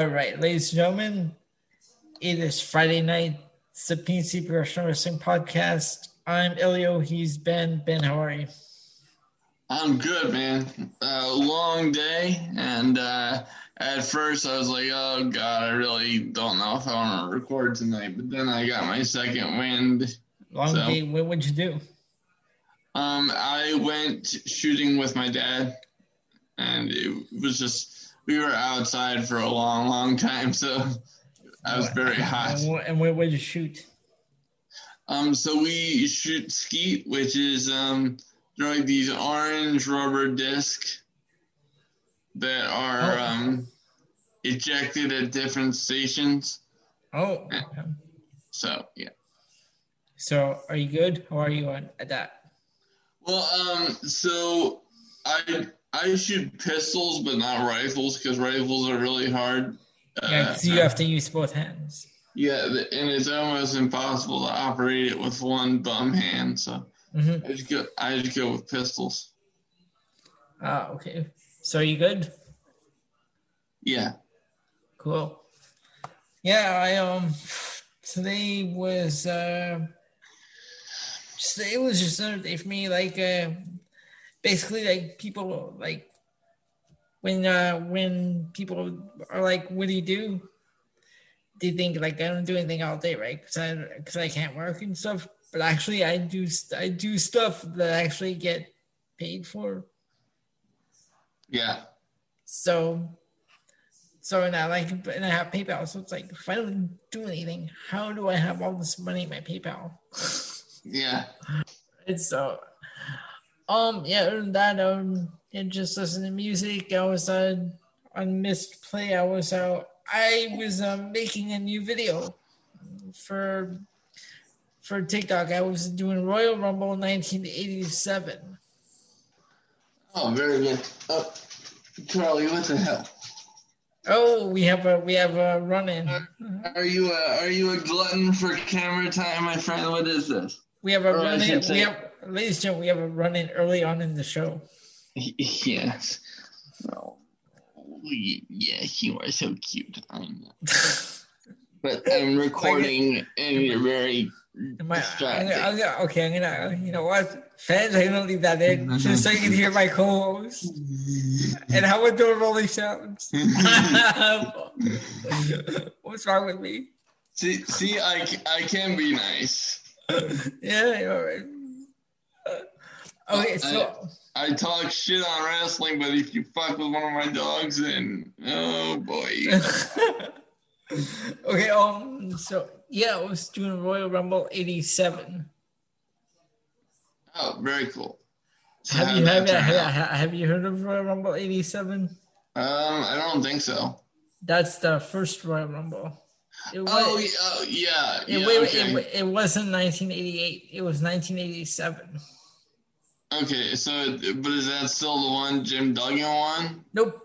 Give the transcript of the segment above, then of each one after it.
All right, ladies and gentlemen, it is Friday night. It's the PNC Professional Wrestling Podcast. I'm Elio. He's Ben. Ben, how are you? I'm good, man. Uh, long day, and uh, at first I was like, "Oh God, I really don't know if I want to record tonight." But then I got my second wind. Long So- day. What would you do? Um, I went shooting with my dad, and it was just we were outside for a long, long time, so I was very hot. And, wh- and where would you shoot? Um, so we shoot skeet, which is um, they're like these orange rubber discs that are Oh. um, ejected at different stations. Oh, okay. So yeah. so are you good? How are you on at that? Well, um, so I I shoot pistols, but not rifles because rifles are really hard. Yeah, Uh, you have to use both hands. yeah, and it's almost impossible to operate it with one bum hand. So hmm I just go I just go with pistols. Ah, okay. So are you good? Yeah. Cool. Yeah, I um today was uh today was just another day for me. Like uh basically like people like when uh when people are like, what do you do? They think like I don't do anything all day, right? Because I because I can't work and stuff. But actually, I do I do stuff that I actually get paid for. Yeah. So, so now like, and I have PayPal. So it's like, if I don't do anything, how do I have all this money in my PayPal? Yeah. It's so, um, yeah. Other than that, um, and just listen to music. I was on on missed play. I was out. I was um, making a new video for for TikTok. I was doing Royal Rumble 1987. Oh, very good. Oh, Charlie, what the hell? Oh, we have a we have a run in. Are you a are you a glutton for camera time, my friend? What is this? We have a Or run in. We have, ladies and gentlemen, we have a run in early on in the show. Yes. Oh, yeah, you are so cute. I know. But I'm recording, and you're very I, I'm distracting. gonna, I'm gonna, okay, I'm gonna. You know what, fans? I'm gonna leave that in just so you can hear my co-host and how adorable he sounds. What's wrong with me? see, see, I, I can be nice. Yeah, you're right. Okay, so I talk shit on wrestling, but if you fuck with one of my dogs, then oh boy. okay, um, so yeah, I was doing Royal Rumble '87. Oh, very cool. So Have you have, have, you- heard of Royal Rumble '87? Um, I don't think so. That's the first Royal Rumble. It was, Oh, yeah, oh, yeah. it, yeah, wait, okay. it, it wasn't 1988. It was 1987. Okay, so but is that still the one Jim Duggan won? Nope.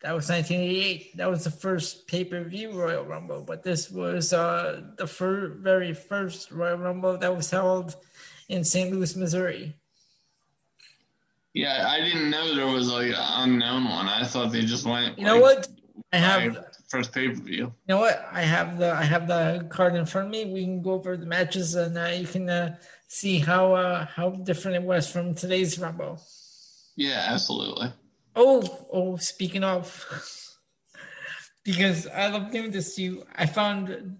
That was 1988. That was the first pay per view Royal Rumble, but this was uh, the fir- very first Royal Rumble that was held in St. Louis, Missouri. Yeah, I didn't know there was like an unknown one. I thought they just went. You know like, what? I have. first pay per view. You know what? I have the I have the card in front of me. We can go over the matches, and uh, you can uh, see how uh, how different it was from today's Rumble. Yeah, absolutely. Oh, oh, speaking of, because I love doing this to you, I found.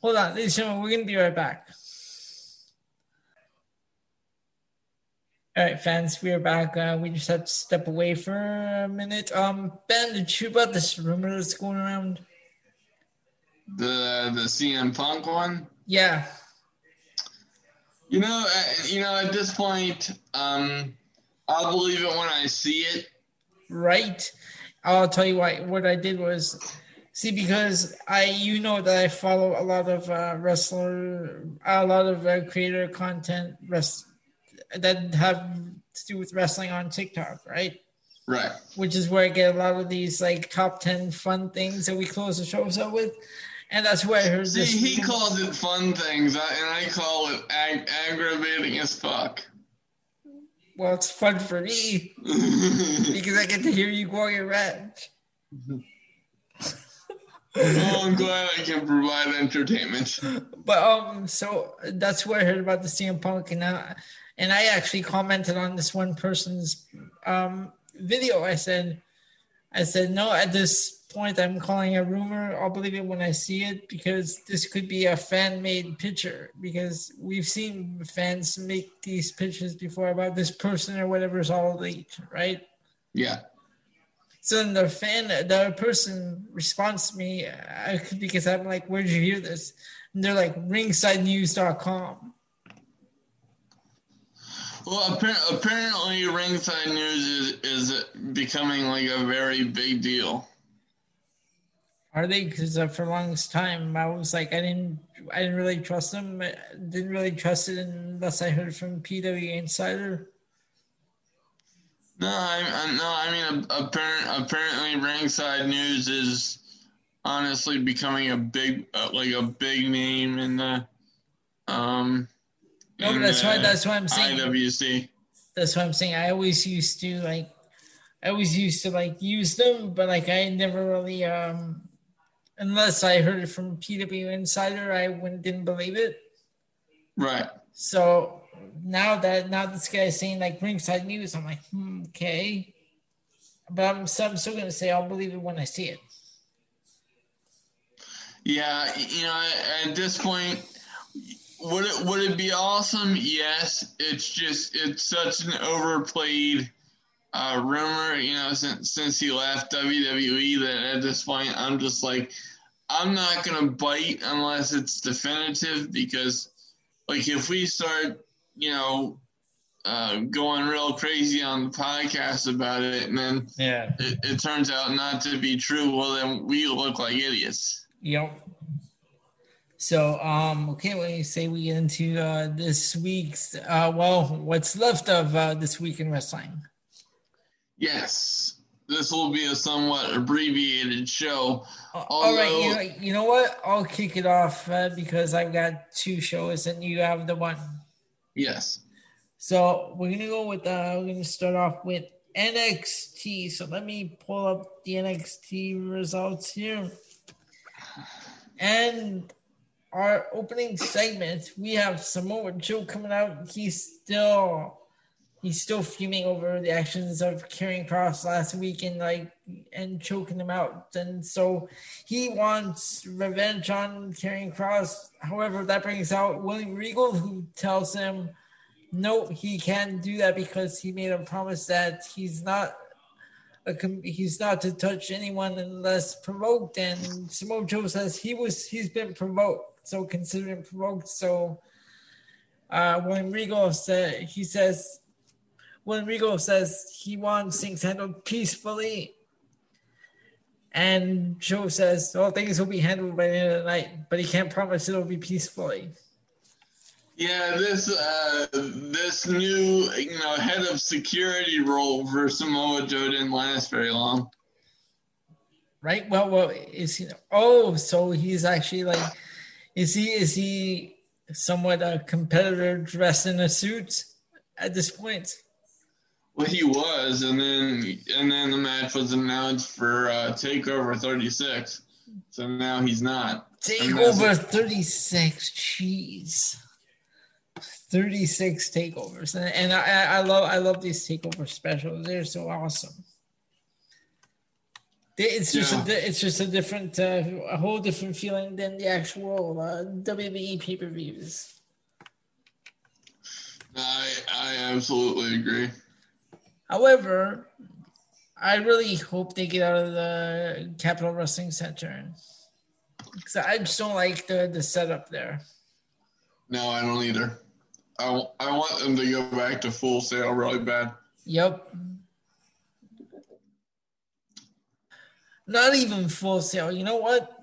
Hold on, ladies and gentlemen, we're gonna be right back. All right, fans, we are back. Uh, we just had to step away for a minute. Um, Ben, did you about this rumor that's going around? The the CM Punk one. Yeah, You know, uh, you know, at this point, um, I'll believe it when I see it. right. I'll tell you why. What I did was see because I, you know, that I follow a lot of uh, wrestler, a lot of uh, creator content, rest that have to do with wrestling on TikTok, right? Right. Which is where I get a lot of these like top ten fun things that we close the shows out with, and that's where I See, this. he calls it fun things, and I call it ag- aggravating as fuck. well, it's fun for me because I get to hear you go on your rant. well, I'm glad I can provide entertainment. But um, so that's where I heard about the CM Punk, and uh, and I actually commented on this one person's um video. I said, I said no. At this point, I'm calling a rumor. I'll believe it when I see it because this could be a fan made picture. Because we've seen fans make these pictures before about this person or whatever is all elite, right? Yeah. So then the fan, the person responds to me because I'm like, "Where did you hear this?" And they're like, "RingsideNews.com." Well, apparently, Ringside News is is becoming like a very big deal. Are they? Because uh, for the longest time, I was like, I didn't, I didn't really trust them. I didn't really trust it unless I heard from PW Insider. No, I, I no, I mean, apparent, apparently, Ringside News is honestly becoming a big, uh, like a big name in the, um. No, but that's why. That's why I'm saying. IWC. That's why I'm saying. I always used to like. I always used to like use them, but like I never really um unless I heard it from PW Insider, I wouldn't didn't believe it. Right. So now that now this guy's saying like ringside news, I'm like, hmm, okay. But I'm, so I'm still gonna say I'll believe it when I see it. Yeah, you know, at this point, would it would it be awesome? Yes. It's just it's such an overplayed uh, rumor, you know, since since he left WWE, that at this point I'm just like, I'm not gonna bite unless it's definitive because, like, if we start, you know, uh, going real crazy on the podcast about it, and then yeah, it, it turns out not to be true, well, then we look like idiots. Yep. So, um, okay, when you say we get into uh, this week's, uh, well, what's left of uh, this week in wrestling? Yes, this will be a somewhat abbreviated show. Although, All right, you know, you know what? I'll kick it off uh, because I've got two shows and you have the one. Yes. So we're gonna go with. Uh, we're gonna start off with NXT. So let me pull up the NXT results here. And our opening segment, we have Samoa Joe coming out. He's still he's still fuming over the actions of Karrion Kross last week and like and choking him out. And so he wants revenge on Karrion Kross However, that brings out William Regal, who tells him no, he can't do that because he made a promise that he's not a, he's not to touch anyone unless provoked. And Samoa Joe says he was he's been provoked, so consider him provoked. So uh, William Regal said he says when Rigo says he wants things handled peacefully, and Joe says, "All things will be handled by the end of the night," but he can't promise it'll be peacefully. Yeah, this uh, this new you know head of security role for Samoa Joe didn't last very long. Right. Well, well, is he? Oh, so he's actually like, is he? Is he somewhat a competitor dressed in a suit at this point? Well, he was, and then and then the match was announced for uh, Takeover 36. So now he's not. Takeover 36. Jeez. 36 takeovers, and, and I, I love I love these takeover specials. They're so awesome. It's just yeah. a it's just a different uh, a whole different feeling than the actual uh, WWE pay per views. I I absolutely agree. However, I really hope they get out of the Capital Wrestling Center because I just don't like the the setup there. No, I don't either. I, I want them to go back to Full Sail really bad. Yep. Not even Full Sail. You know what?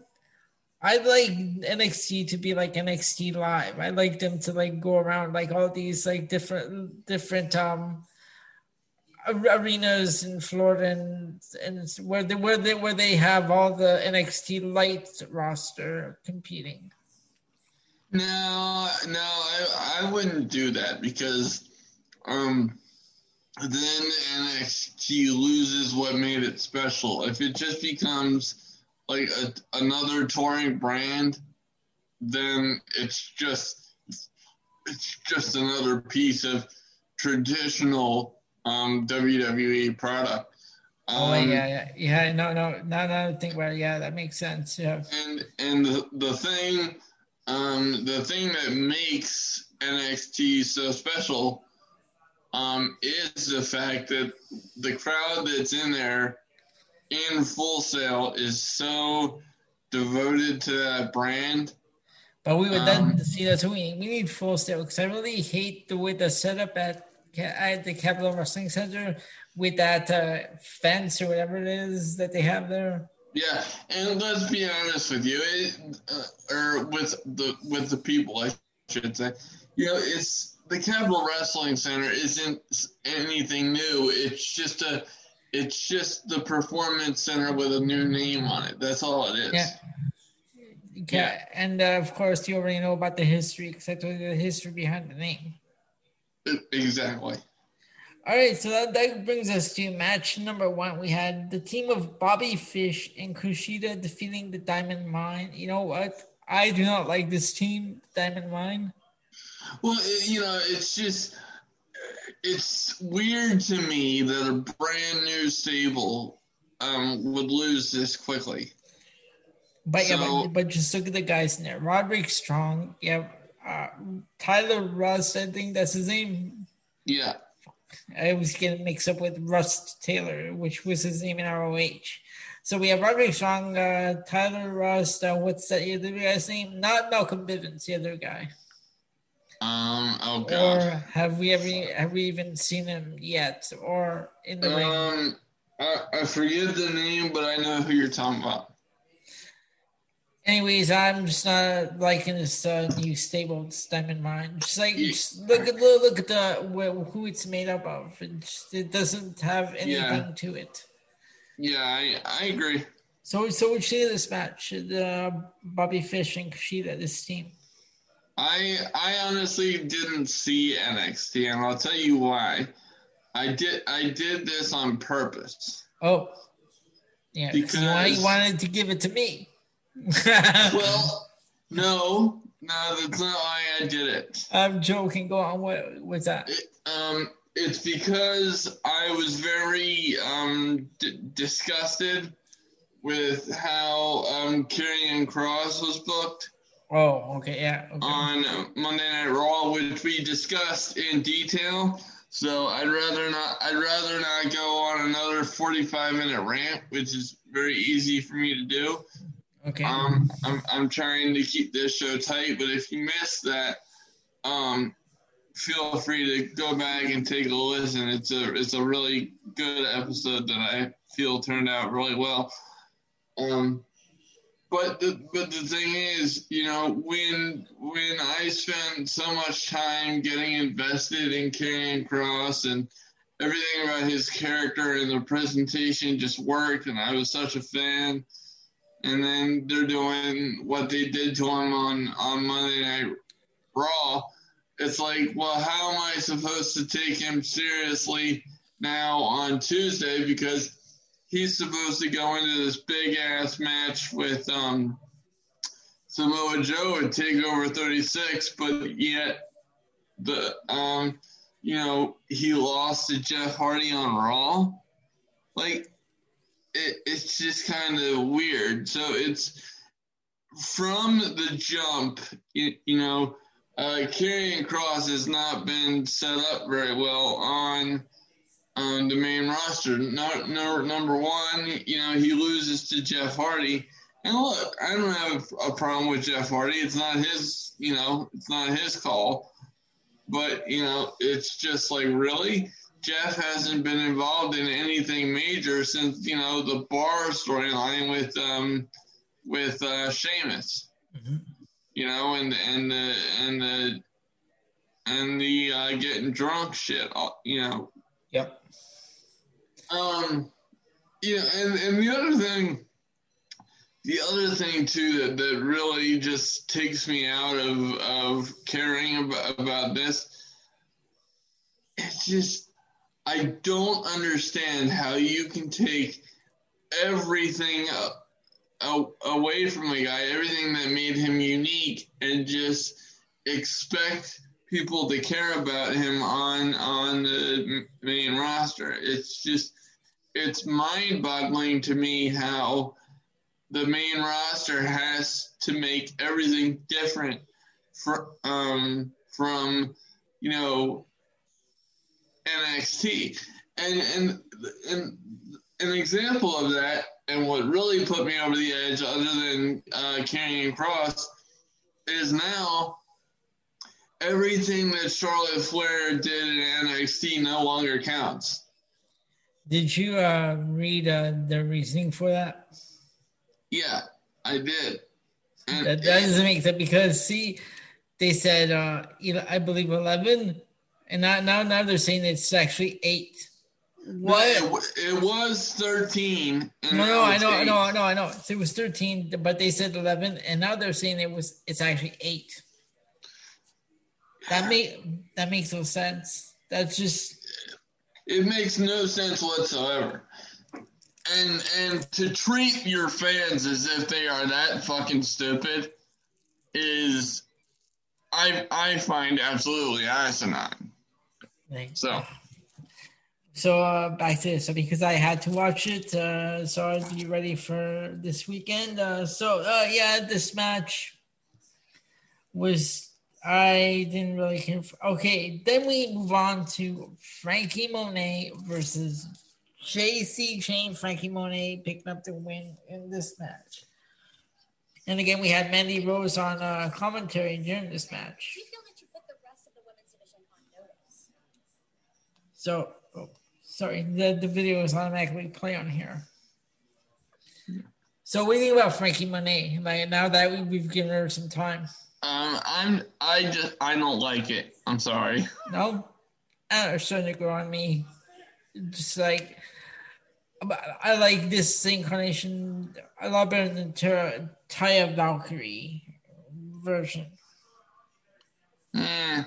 I'd like NXT to be like NXT Live. I'd like them to like go around like all these like different different um arenas in Florida and, and where they where they where they have all the NXT light roster competing. No, no, I I wouldn't do that because um then NXT loses what made it special. If it just becomes like a, another touring brand, then it's just it's just another piece of traditional um, WWE product. Um, oh yeah, yeah, yeah. No, no, now that I think about it, yeah, that makes sense. Yeah. And and the the thing, um, the thing that makes NXT so special, um, is the fact that the crowd that's in there, in Full Sail, is so devoted to that brand. But we would um, then see that we we need Full Sail because I really hate the way the setup at at the Capital Wrestling Center with that uh, fence or whatever it is that they have there. Yeah, and let's be honest with you, it, uh, or with the with the people, I should say. You know, it's the Capital Wrestling Center isn't anything new. It's just a, it's just the performance center with a new name on it. That's all it is. Yeah. Yeah, and uh, of course you already know about the history, because I told you the history behind the name. Exactly. All right, so that, that brings us to match number one. We had the team of Bobby Fish and Kushida defeating the Diamond Mine. You know what? I do not like this team, Diamond Mine. Well, you know, it's just it's weird to me that a brand new stable um, would lose this quickly. But so, yeah, but, but, just look at the guys in there. Roderick Strong, yeah, uh, Tyler Rust, I think that's his name. Yeah. I was getting mixed up with Rust Taylor, which was his name in ROH. So we have Roderick Strong, uh, Tyler Rust, uh, what's that other guy's name? Not Malcolm Bivens, the other guy. Um. Oh God. Or have we ever have we even seen him yet, or in the um, ring? I, I forget the name, but I know who you're talking about. Anyways, I'm just not liking this uh, new stable Diamond Mine. Just like just look at look at the who it's made up of. It, just, it doesn't have anything yeah. to it. Yeah, I, I agree. So so what you say this match? The Bobby Fish and Kushida, this team. I I honestly didn't see NXT, and I'll tell you why. I did I did this on purpose. Oh, yeah, because you wanted to give it to me. Well, no, no, that's not why I did it. I'm joking. Go on. What was that? It, um, it's because I was very um d- disgusted with how um Karrion Kross was booked. Oh, okay, yeah. Okay. On Monday Night Raw, which we discussed in detail. So I'd rather not. I'd rather not go on another forty-five minute rant, which is very easy for me to do. Okay. Um, I'm I'm trying to keep this show tight, but if you missed that, um, feel free to go back and take a listen. It's a it's a really good episode that I feel turned out really well. Um, but the but the thing is, you know, when when I spent so much time getting invested in Karrion Kross and everything about his character and the presentation just worked, and I was such a fan and then they're doing what they did to him on on Monday Night Raw. It's like, well, how am I supposed to take him seriously now on Tuesday because he's supposed to go into this big ass match with um, Samoa Joe at Takeover 36, but yet the um, you know he lost to Jeff Hardy on Raw. Like it, it's just kind of weird. So it's from the jump, you, you know, uh, Karrion Kross has not been set up very well on on the main roster. No, no, number one, you know, he loses to Jeff Hardy. And look, I don't have a problem with Jeff Hardy. It's not his, you know, it's not his call. But, you know, it's just like, really? Jeff hasn't been involved in anything major since you know the bar storyline with um with uh Sheamus. Mm-hmm. You know, and and the and the and the uh, getting drunk shit. Uh, you know. Yep. Um. Yeah, and and the other thing, the other thing too that that really just takes me out of of caring about about this. It's just I don't understand how you can take everything away from the guy, everything that made him unique, and just expect people to care about him on on the main roster. It's just it's mind-boggling to me how the main roster has to make everything different from um, from you know NXT. And and and an example of that, and what really put me over the edge, other than uh, Karrion Kross, is now everything that Charlotte Flair did in NXT no longer counts. Did you uh, read uh, the reasoning for that? Yeah, I did. And, that, doesn't make sense because see, they said uh, I believe eleven, and now now now they're saying it's actually eight. What? It, it was thirteen. No, no, I know, I know, I know, I know. it was thirteen, but they said eleven, and now they're saying it was it's actually eight. That make that makes no sense. That's just it makes no sense whatsoever. And and to treat your fans as if they are that fucking stupid is I I find absolutely asinine. So so uh, back to this, so because I had to watch it, uh, so I'd be ready for this weekend. Uh, so uh, yeah, this match was I didn't really care. For, okay, then we move on to Frankie Monet versus Jacy Jayne. Frankie Monet picking up the win in this match. And again, we had Mandy Rose on uh, commentary during this match. So, oh, sorry, the, the video is automatically play on here. So, what do you think about Frankie Monet? Like now that we, we've given her some time. Um, I'm I just I don't like it. I'm sorry. No, I don't starting to grow on me. Just like I like this incarnation a lot better than Ter- Taya Valkyrie version. Hmm.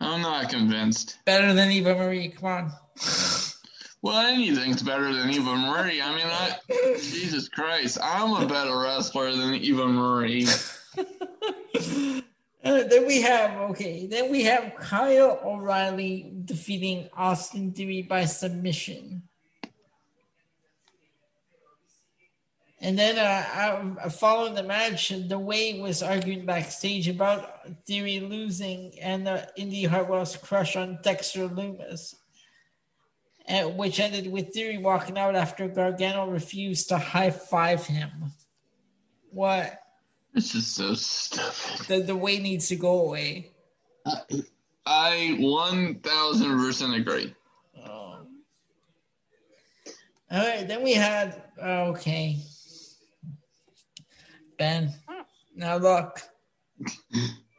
I'm not convinced. Better than Eva Marie. Come on. Well, anything's better than Eva Marie. I mean, I, Jesus Christ, I'm a better wrestler than Eva Marie. Uh, then we have okay. Then we have Kyle O'Reilly defeating Austin Theory by submission. And then uh, following the match, the way was arguing backstage about Theory losing and uh, Indi Hartwell's crush on Dexter Lumis which ended with Theory walking out after Gargano refused to high five him. What? This is so stupid. The, the way needs to go away. I, I 1000% agree. Um, all right, then we had, okay. Ben, hmm. now look.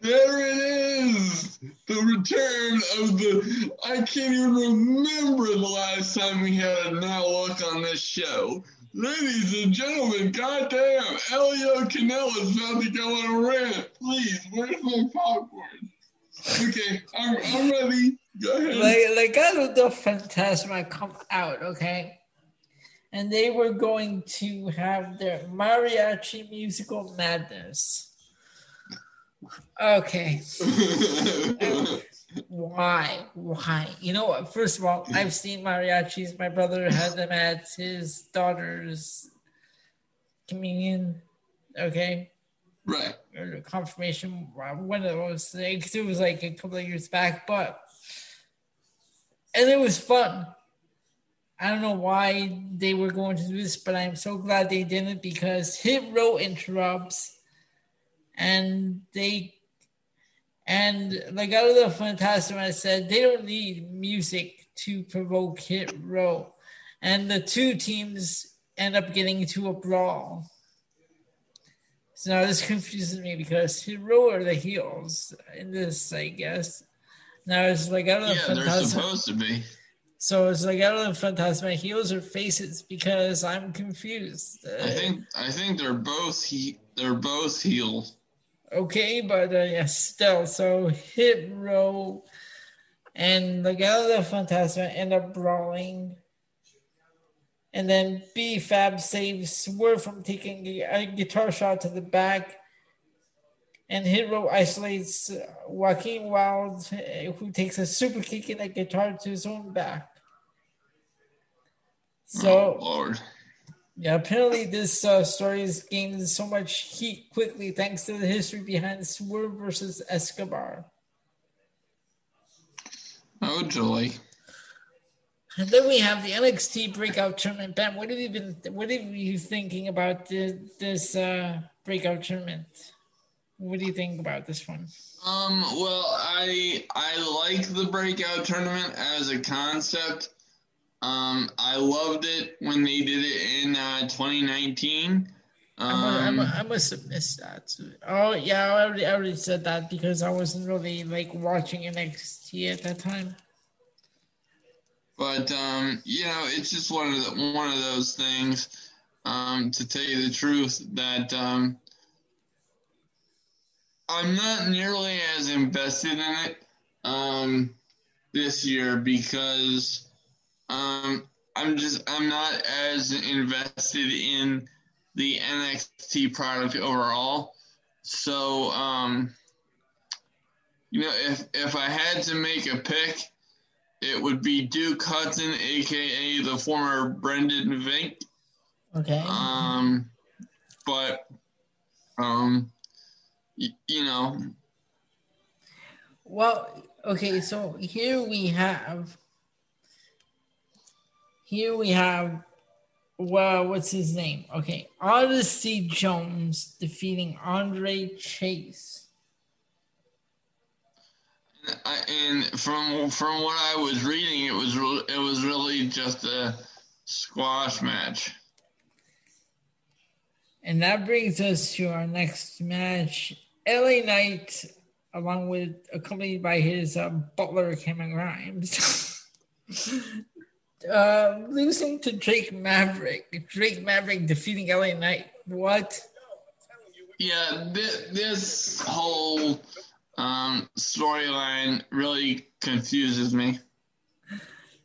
There it is! The return of the. I can't even remember the last time we had a now look on this show. Ladies and gentlemen, goddamn, Elio Canella is about to go on a rant. Please, where's my popcorn? Okay, I'm, I'm ready. Go ahead. Like, like, I do the Fantasma come out, okay? And they were going to have their mariachi musical madness. Okay. Why? Why? You know what? First of all, I've seen mariachis. My brother had them at his daughter's communion. Okay. Right. Or confirmation. one of those things. it was like a couple of years back, but and it was fun. I don't know why they were going to do this, but I'm so glad they didn't because Hit Row interrupts and they and like out of the del I said they don't need music to provoke Hit Row. And the two teams end up getting into a brawl. So now this confuses me because Hit Row are the heels in this, I guess. Now it's like out Legado yeah, Fantasma. they're supposed to be. So it's Legado del Fantasma heels or faces because I'm confused. I think I think they're both he they're both heels. Okay, but uh, yeah, still. So Hit Row and the Legado del Fantasma end up brawling. And then B Fab saves Swerve from taking a guitar shot to the back. And Hit Row isolates Joaquin Wilde, who takes a super kick in a guitar to his own back. So, oh, yeah, apparently this uh, story is gained so much heat quickly thanks to the history behind Swerve versus Escobar. Oh, joy. And then we have the NXT breakout tournament. Ben, what have you been? What are you thinking about this, this uh, breakout tournament? What do you think about this one? Um. Well, I I like the breakout tournament as a concept. Um, I loved it when they did it in uh, 2019. Um, I, must have missed that. Oh yeah, I already, I already said that because I wasn't really like watching NXT at that time. But um, you know, it's just one of the, one of those things. Um, to tell you the truth, that um, I'm not nearly as invested in it um, this year because um, I'm just I'm not as invested in the NXT product overall. So, um, you know, if if I had to make a pick, it would be Duke Hudson, aka the former Brendan Vink. Okay. Um, but um, you know. Well, okay, so here we have here we have well, what's his name? Okay, Odyssey Jones defeating Andre Chase. and from from what I was reading, it was re- it was really just a squash match. And that brings us to our next match: LA Knight, along with accompanied by his uh, butler Cameron Grimes, uh, losing to Drake Maverick. Drake Maverick defeating LA Knight. What? Yeah, this, this whole um, storyline really confuses me.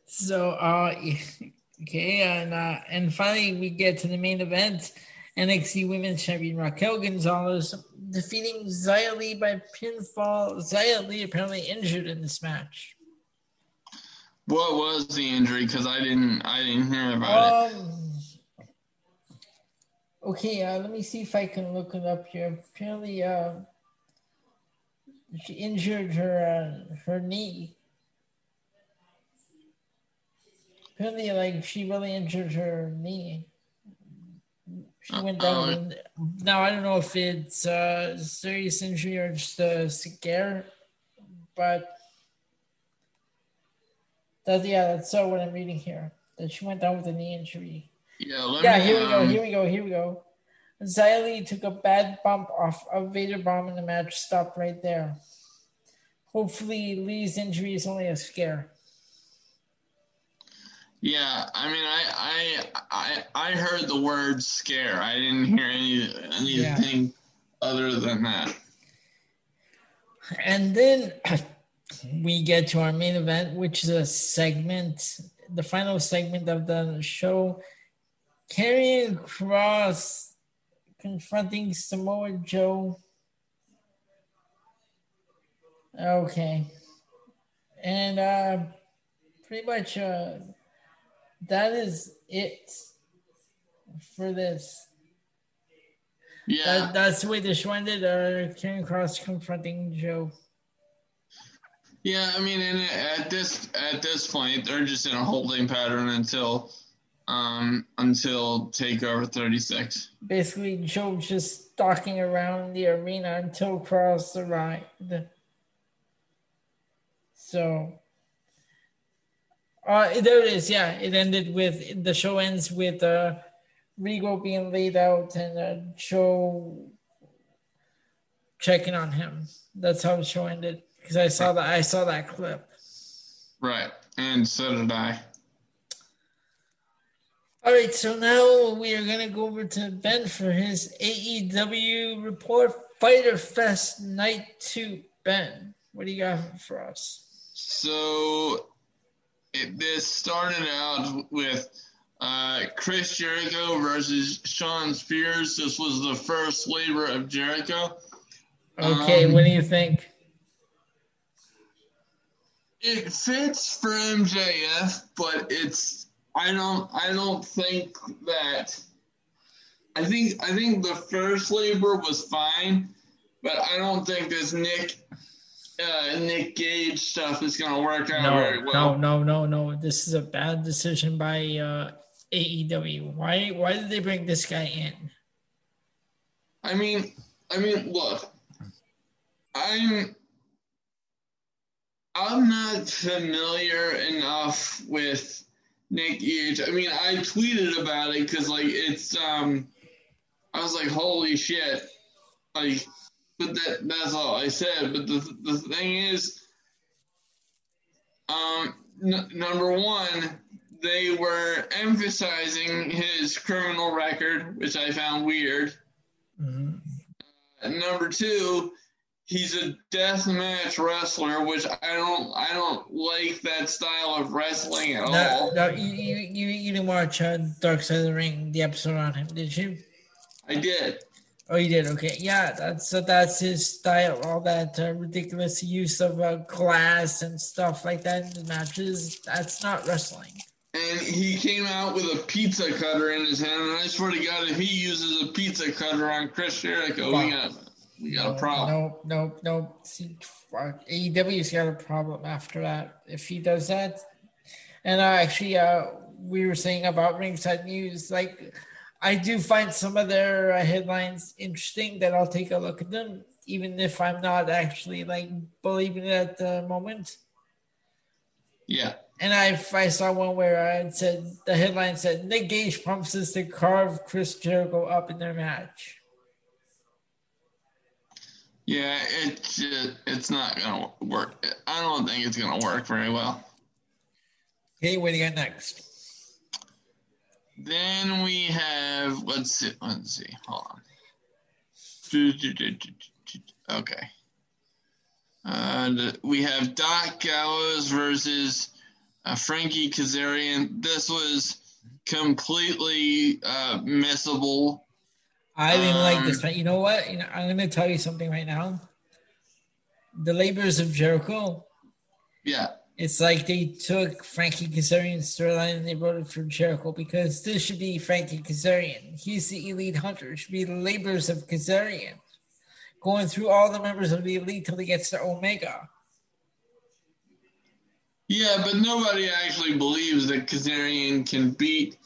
So, uh, okay, and uh, and finally we get to the main event. NXT Women's Champion Raquel Gonzalez defeating Xia Li by pinfall. Xia Li apparently injured in this match. What was the injury? Because I didn't, I didn't hear about um, it. Okay, uh, let me see if I can look it up here. Apparently, uh, she injured her uh, her knee. Apparently, like she really injured her knee. She went down. Uh, and, now I don't know if it's a serious injury or just a scare, but that's yeah. That's so what I'm reading here. That she went down with a knee injury. Yeah. yeah. Me, here we go. Here we go. Here we go. Li took a bad bump off a Vader bomb and the match stopped right there. Hopefully, Li's injury is only a scare. Yeah, I mean, I I I, I heard the word scare. I didn't hear any anything yeah. other than that. And then we get to our main event, which is a segment, the final segment of the show. Karrion Kross confronting Samoa Joe. Okay. And uh, pretty much uh, that is it for this. Yeah. That, that's the way the show ended. Uh, Karrion Kross confronting Joe. Yeah, I mean, and at this at this point, they're just in a holding pattern until um, until Takeover 36. Basically, Joe just stalking around the arena until Kross arrived. So, uh, there it is. Yeah, it ended with the show ends with uh, Regal being laid out and uh, Joe checking on him. That's how the show ended because I saw that I saw that clip. Right, and so did I. All right, so now we are going to go over to Ben for his AEW report Fighter Fest Night 2. Ben, what do you got for us? So it, this started out with uh, Chris Jericho versus Shawn Spears. This was the first labor of Jericho. Okay, um, what do you think? It fits for MJF, but it's I don't I don't think that I think I think the first labor was fine, but I don't think this Nick uh, Nick Gage stuff is going to work out no, very well. No, no, no, no. This is a bad decision by uh, AEW. Why why did they bring this guy in? I mean, I mean, look, I'm I'm not familiar enough with Nick Gage. I mean, I tweeted about it because like it's um, I was like, holy shit, like, but that that's all I said. But the the thing is, um, n- number one, they were emphasizing his criminal record, which I found weird. Mm-hmm. Uh, number two, he's a death match wrestler, which I don't I don't like that style of wrestling at no, all. No, you, you you didn't watch uh, Dark Side of the Ring, the episode on him, did you? I did. Oh, you did. Okay, yeah. That's so. That's his style. All that uh, ridiculous use of uh, glass and stuff like that in the matches. That's not wrestling and he came out with a pizza cutter in his hand. And I swear to God, if he uses a pizza cutter on Chris Jericho, wow. we got we got no, a problem. No, no, no. See, AEW's got a problem after that. If he does that, and uh, actually, uh, we were saying about Ringside News, like I do find some of their uh, headlines interesting. That I'll take a look at them, even if I'm not actually like believing it at the moment. Yeah. And I, I saw one where I said the headline said Nick Gage promises to carve Chris Jericho up in their match. Yeah, it's it's not gonna work. I don't think it's gonna work very well. Okay, what do you got next? Then we have let's see, let's see, hold on. Okay. Uh, we have Doc Gallows versus uh, Frankie Kazarian. This was completely uh, missable. I didn't um, like this. Um, you know what? You know, I'm going to tell you something right now. The labors of Jericho. Yeah. It's like they took Frankie Kazarian's storyline and they wrote it for Jericho because this should be Frankie Kazarian. He's the elite hunter. It should be the labors of Kazarian. Going through all the members of the elite till he gets to Omega. Yeah, but nobody actually believes that Kazarian can beat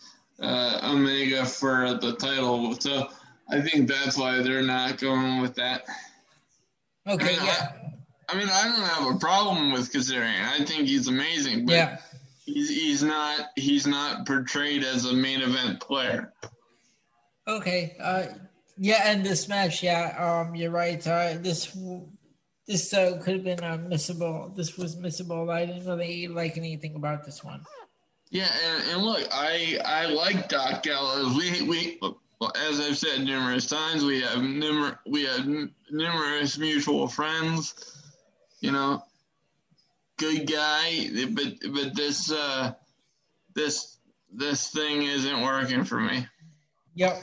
uh, Omega for the title. So I think that's why they're not going with that. Okay, yeah. I, mean, I don't have a problem with Kazarian. I think he's amazing, but yeah. he's, he's not he's not portrayed as a main event player. Okay. Uh, yeah, and this match, yeah, um, you're right. Uh, this this uh, could have been uh, missable. This was missable. I didn't really like anything about this one. Yeah, and, and look, I I like Doc Gallows. We we well, as I've said numerous times, we have numer- we have n- numerous mutual friends. You know, good guy, but but this uh, this this thing isn't working for me. Yep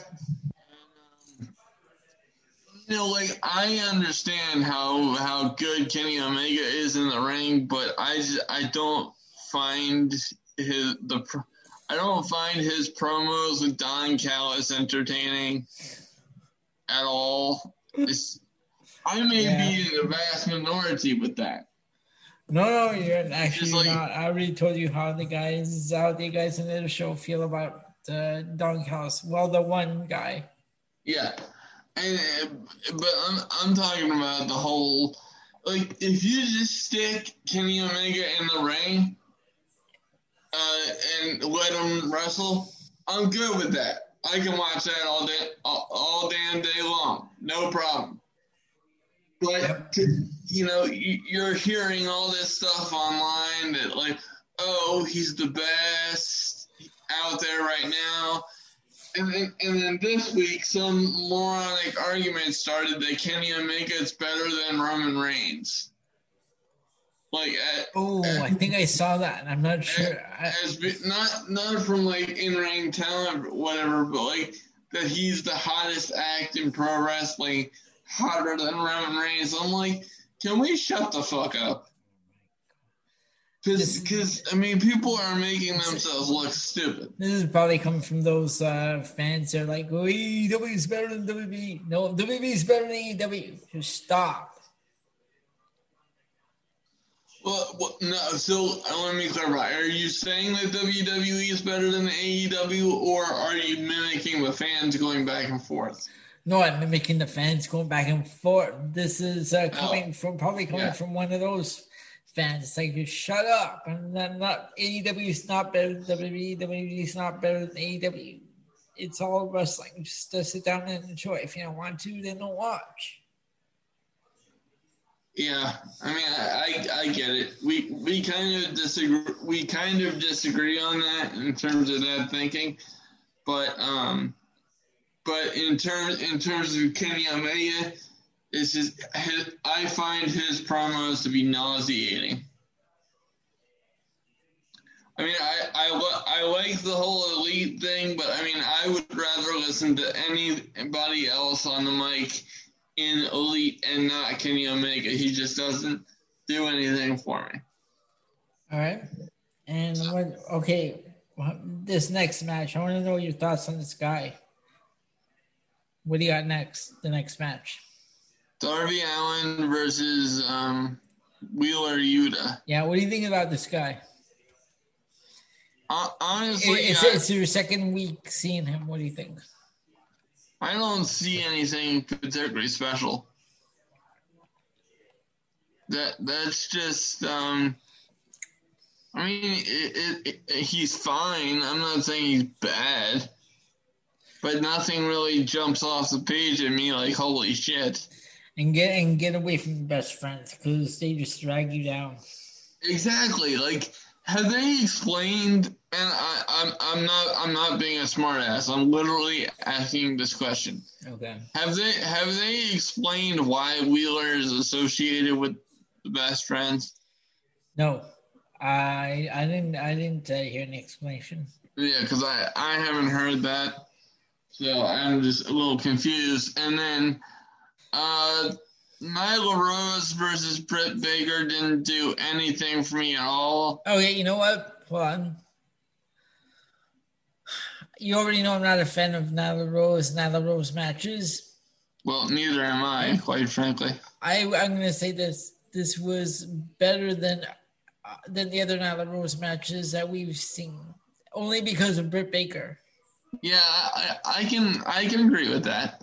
you know, like I understand how how good Kenny Omega is in the ring, but I just, I don't find his the I don't find his promos with Don Callis entertaining at all. It's, I may yeah. be in the vast minority with that. No, no, you're actually like, not. I already told you how the guys, how the guys in the show feel about uh, Don Callis. Well, the one guy. Yeah, and, but I'm I'm talking about the whole like if you just stick Kenny Omega in the ring uh, and let him wrestle, I'm good with that. I can watch that all day, all, all damn day long, no problem. But yep. to, you know, you're hearing all this stuff online that like, oh, he's the best out there right now and then, and then this week, some moronic argument started that Kenny Omega is better than Roman Reigns. Like, at, Oh, I think I saw that. I'm not sure. I, as not not from like in ring talent or whatever, but like that he's the hottest act in pro wrestling, hotter than Roman Reigns. I'm like, can we shut the fuck up? Because I mean, people are making themselves look stupid. this is probably coming from those uh, fans that are like, oh, AEW is better than WWE. No, WWE is better than AEW. Just stop. Well, well no. So uh, let me clarify: Are you saying that WWE is better than AEW, or are you mimicking the fans going back and forth? No, I'm mimicking the fans going back and forth. This is uh, coming Oh. from probably coming Yeah. from one of those fans. It's like, shut up. And then not AEW is not better than WWE. WWE is not better than AEW. It's all wrestling. Just uh, sit down and enjoy. If you don't want to, then don't watch. Yeah, I mean, I, I I get it. We we kind of disagree. We kind of disagree on that in terms of that thinking, but um, but in terms in terms of Kenny Omega, it's just his, I find his promos to be nauseating. I mean, I I, I like the whole elite thing, but I mean, I would rather listen to anybody else on the mic in Elite and not Kenny Omega. He just doesn't do anything for me. All right. And what? Okay, this next match. I want to know your thoughts on this guy. What do you got next? The next match. Darby Allin versus um, Wheeler Yuta. Yeah. What do you think about this guy? It- Honestly, It's, I, it's your second week seeing him. What do you think? I don't see anything particularly special. That that's just. Um, I mean, it, it, it, he's fine. I'm not saying he's bad, but nothing really jumps off the page at me like holy shit. And get and get away from your best friends because they just drag you down. Exactly. Like, have they explained? And I, I'm I'm not I'm not being a smartass. I'm literally asking this question. Okay. Have they have they explained why Wheeler is associated with the best friends? No, I I didn't I didn't uh, hear any explanation. Yeah, because I I haven't heard that, so I'm just a little confused. And then, uh, Nyla Rose versus Britt Baker didn't do anything for me at all. Oh yeah, you know what? Hold on. You already know I'm not a fan of Nyla Rose, Nyla Rose matches. Well, neither am I, quite frankly. I I'm gonna say this. This was better than uh, than the other Nyla Rose matches that we've seen, only because of Britt Baker. Yeah, I, I can I can agree with that.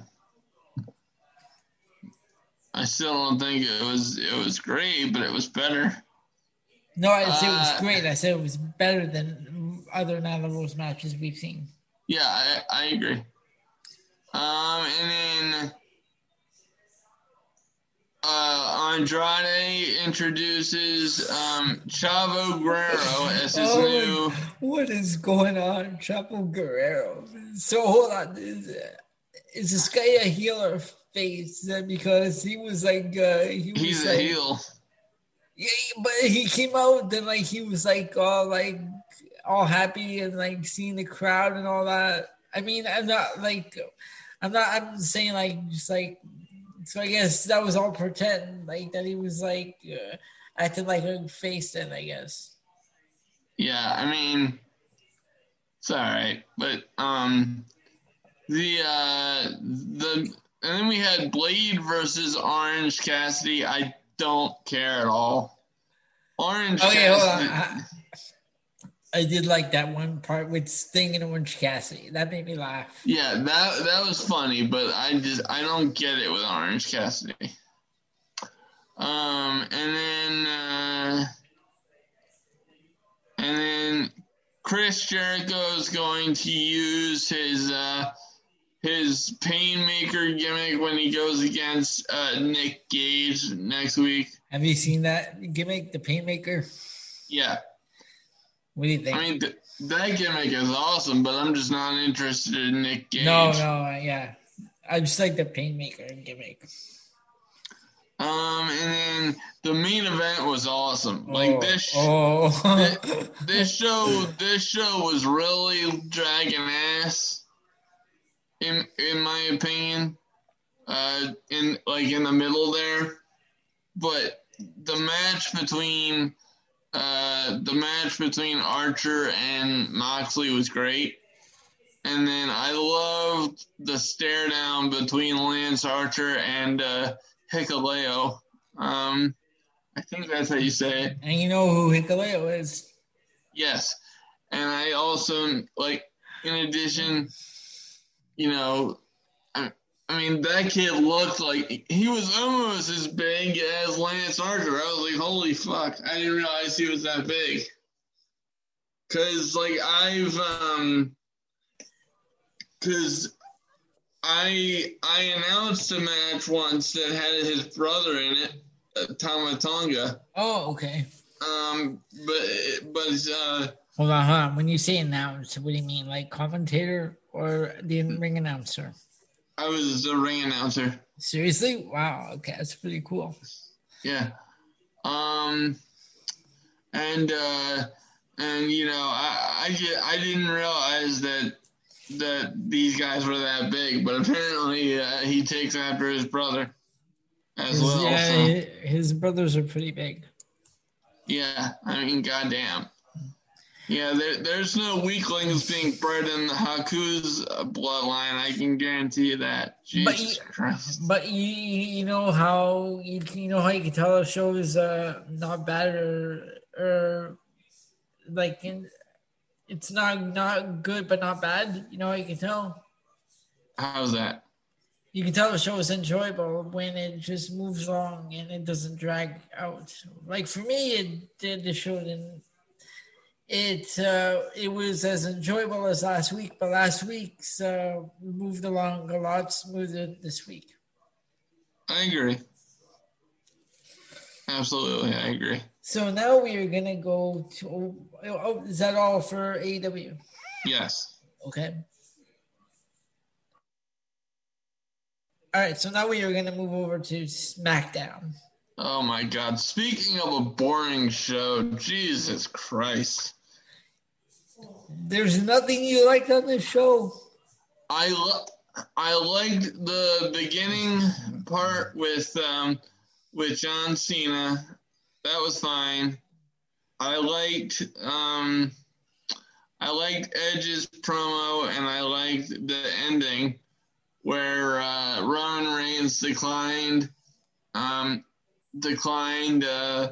I still don't think it was it was great, but it was better. No, I didn't say it was Uh, great. I said it was better than other Nyla Rose matches we've seen. Yeah, I, I agree. Um, and then uh, Andrade introduces um, Chavo Guerrero as his Oh, new. what is going on, Chavo Guerrero? So hold on, is, is this guy a heel or face? Because he was like, uh, he was He's like, a heel. Yeah, but he came out then like he was like all like all happy and like seeing the crowd and all that. I mean, I'm not like I'm not I'm saying like just like so I guess that was all pretend like that he was like uh, acting like a face then I guess. Yeah, I mean, it's all right, but um, the uh, the and then we had Blade versus Orange Cassidy. I don't care at all. Orange. Oh yeah, hold on. I did like that one part with Sting and Orange Cassidy. That made me laugh. Yeah, that that was funny, but I just I don't get it with Orange Cassidy. Um, and then uh, and then Chris Jericho is going to use his uh, his Painmaker gimmick when he goes against uh, Nick Gage next week. Have you seen that gimmick, the Painmaker? Yeah, What do you think? I mean th- that gimmick is awesome, but I'm just not interested in Nick Gage. No, no, yeah. I just like the Painmaker gimmick. Um, and then the main event was awesome. Like Oh, this, Oh. thi- this show, this show was really dragging ass. In in my opinion, uh, in like in the middle there, but the match between uh the match between Archer and Moxley was great. And then I loved the stare down between Lance Archer and uh, Hikuleo. Um, I think that's how you say it. and you know who Hikuleo is. Yes. And I also like, in addition, you know, I, mean, that kid looked like he was almost as big as Lance Archer. I was like, holy fuck. I didn't realize he was that big. Cause like I've um cause I I announced a match once that had his brother in it, uh, Tama Tonga. Oh, okay. Um, but but uh, Hold on, hold on. When you say announce, what do you mean? Like commentator or the ring announcer? I was a ring announcer. Seriously? Wow. Okay, that's pretty cool. Yeah. Um, and uh, and you know, I I, I didn't realize that that these guys were that big, but apparently uh, he takes after his brother as His, well. yeah, so, his brothers are pretty big. yeah, I mean, goddamn. Yeah, there, there's no weaklings being bred in the Haku's bloodline. I can guarantee you that. But Jesus you- Christ. But you, you know how you, you know how you can tell a show is uh not bad or or like in, it's not not good but not bad. You know how you can tell. How's that? You can tell the show is enjoyable when it just moves along and it doesn't drag out. Like for me, it did the show didn't. It uh, it was as enjoyable as last week, but last week's uh, moved along a lot smoother this week. I agree. Absolutely, I agree. So now we are gonna go to. Oh, oh, is that all for AEW? Yes. Okay. All right. So now we are gonna move over to SmackDown. Oh my God. Speaking of a boring show, Jesus Christ. There's nothing you liked on this show. I lo- I liked the beginning part with um with John Cena. That was fine. I liked um I liked Edge's promo and I liked the ending where uh, Roman Reigns declined um declined uh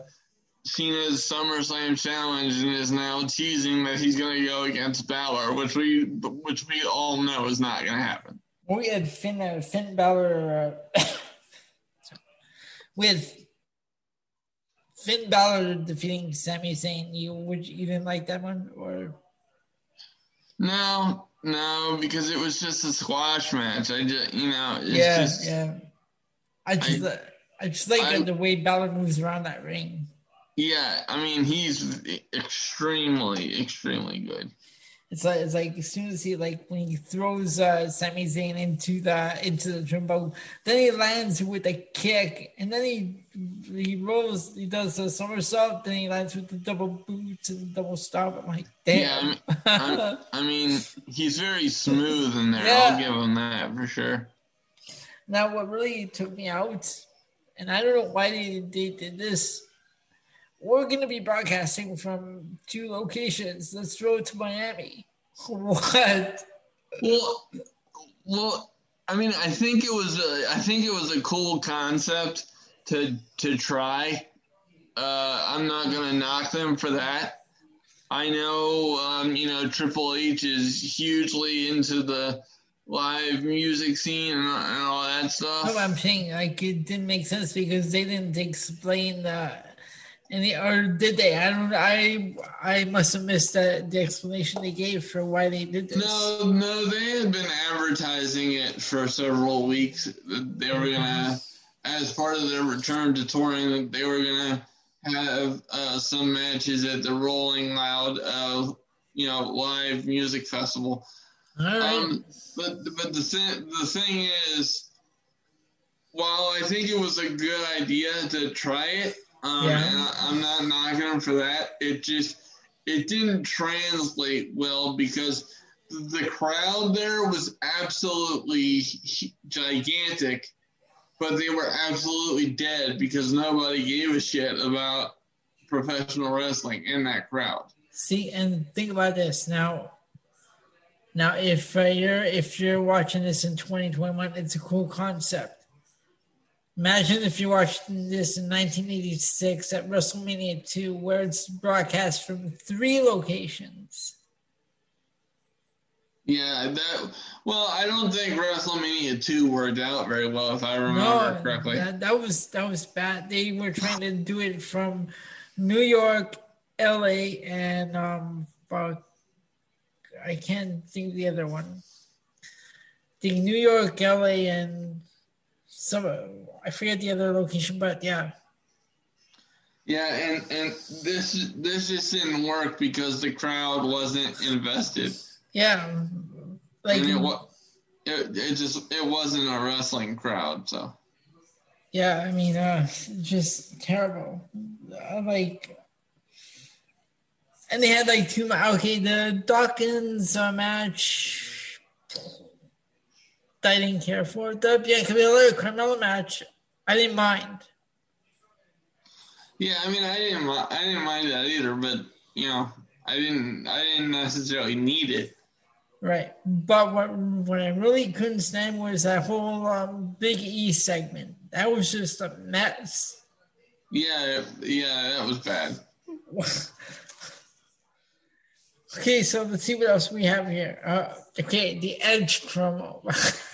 Cena's SummerSlam challenge and is now teasing that he's going to go against Balor, which we which we all know is not going to happen. We had Finn uh, Finn Balor. Uh, had Finn Balor defeating Sami Zayn. You would you didn't like that one or? No, no, because it was just a squash match. I just, you know, it's yeah, just, yeah. I just I, I just like I- the way Balor moves around that ring. Yeah. I mean, he's extremely, extremely good. It's like it's like as soon as he like when he throws uh Sami Zayn into the into the jumbo, then he lands with a kick, and then he he rolls, he does a somersault, then he lands with the double boots and double stop. I'm like, damn. I'm- I mean, he's very smooth in there. Yeah. I'll give him that for sure. now, what really took me out, and I don't know why they, they did this. We're gonna be broadcasting from two locations. Let's throw it to Miami. What? Well, well, I mean, I think it was a, I think it was a cool concept to to try. Uh, I'm not gonna knock them for that. I know, um, you know, Triple H is hugely into the live music scene and, and all that stuff. No, I'm saying like it didn't make sense because they didn't explain the any or did they? I don't. I I must have missed the, the explanation they gave for why they did this. No, no, they had been advertising it for several weeks. They were gonna, as part of their return to touring, they were gonna have uh, some matches at the Rolling Loud, uh, you know, live music festival. All right. Um, but but the the thing is, while I think it was a good idea to try it, um, Yeah. I, I'm not knocking him for that. It just it didn't translate well because the crowd there was absolutely gigantic, but they were absolutely dead because nobody gave a shit about professional wrestling in that crowd. See, and think about this now. Now, if uh, you're if you're watching this in 2021, it's a cool concept. Imagine if you watched this in 1986 at WrestleMania 2, where it's broadcast from three locations. Yeah, that. Well, I don't think WrestleMania two worked out very well, if I remember correctly. that, that was that was bad. They were trying to do it from New York, L.A., and um, I can't think of the other one. The New York, L.A., and some I forget the other location, but yeah, Yeah, and and this this just didn't work because the crowd wasn't invested, yeah, like and it wa- it, it just it wasn't a wrestling crowd. So yeah. I mean, uh, just terrible. Uh, like. And they had like two okay the Dawkins uh, match I didn't care for. The Bianca Belair Carmella match. I didn't mind. Yeah, I mean, I didn't I didn't mind that either, but you know, I didn't I didn't necessarily need it. right. But what what I really couldn't stand was that whole um, Big E segment. That was just a mess. Yeah, yeah, that was bad. okay so let's see what else we have here. Uh, okay the Edge promo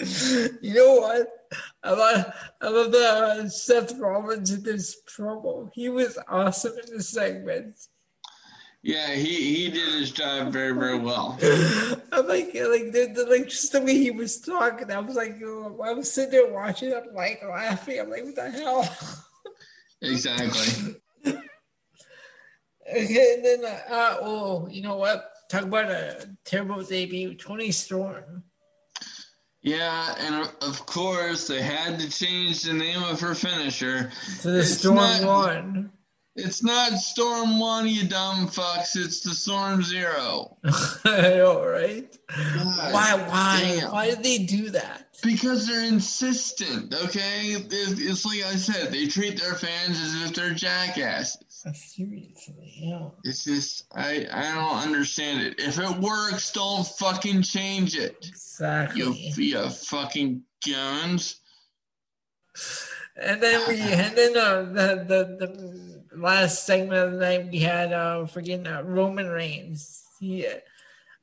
you know what I love, I love the uh, Seth Rollins in this promo. He was awesome in this segment. Yeah, he he did his job very very well. I'm like, like, the, the, like, just the way he was talking. I was like, oh, I was sitting there watching. I'm like laughing. I'm like, what the hell? Exactly. okay, and then, uh, uh, oh, you know what? Talk about a terrible debut. Toni Storm. Yeah, and of- of course they had to change the name of her finisher. To the It's Storm not- one. It's not Storm One, you dumb fucks. It's the Storm Zero. I know. God Why? Why? damn. Why did they do that? Because they're insistent, okay? It- It's like I said, they treat their fans as if they're jackasses. Seriously, yeah. It's just I I don't understand it. If it works, don't fucking change it. You Exactly. you fucking guns. And then we, and then uh, the, the the last segment of the night we had uh freaking uh, Roman Reigns. Yeah,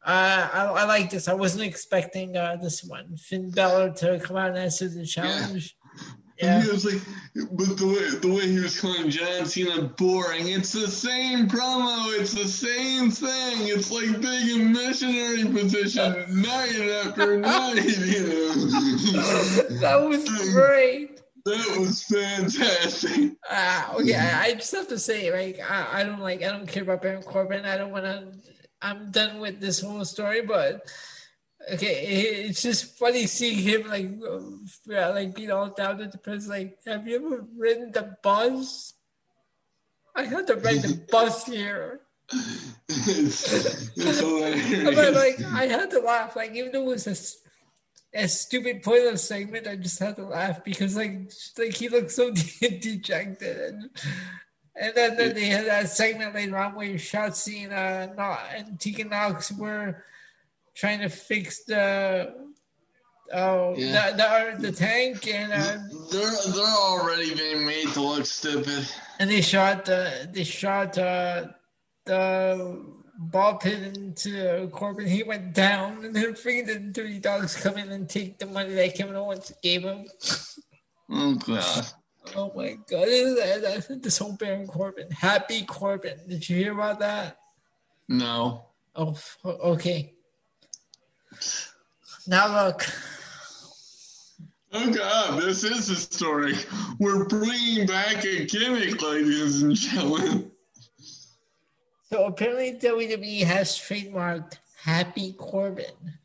uh, I I like this. I wasn't expecting uh this one. Finn Balor to come out and answer the challenge. And Yeah, he was like, but the way the way he was calling John Cena boring, it's the same promo, it's the same thing. It's like being in missionary position night after night, you know. that was great. That was fantastic. Uh, okay, I, I just have to say, like, I, I don't like, I don't care about Baron Corbin. I don't want to. I'm done with this whole story, but okay, it, it's just funny seeing him like, yeah, like being all down at the press. Like, have you ever ridden the bus? I had to ride the bus here. it's, it's hilarious. But like, I had to laugh. Like, even though it was a, a stupid pointless segment, I just had to laugh because like, like he looked so de- dejected. And, and then, then they had that segment later on where Shotzi and uh, Kno- and Tegan Nox were trying to fix the oh Yeah. the, the the tank and uh, they're they're already being made to look stupid. and they shot the they shot uh, the ball pit into Corbin. He went down, and then freaking the Dirty Dawgs come in and take the money that Kevin Owens gave him. Oh god. Oh my god! This this whole Baron Corbin, Happy Corbin. Did you hear about that? No. Oh, okay. Now look. Oh god, this is historic. We're bringing back a gimmick, ladies and gentlemen. So apparently WWE has trademarked Happy Corbin.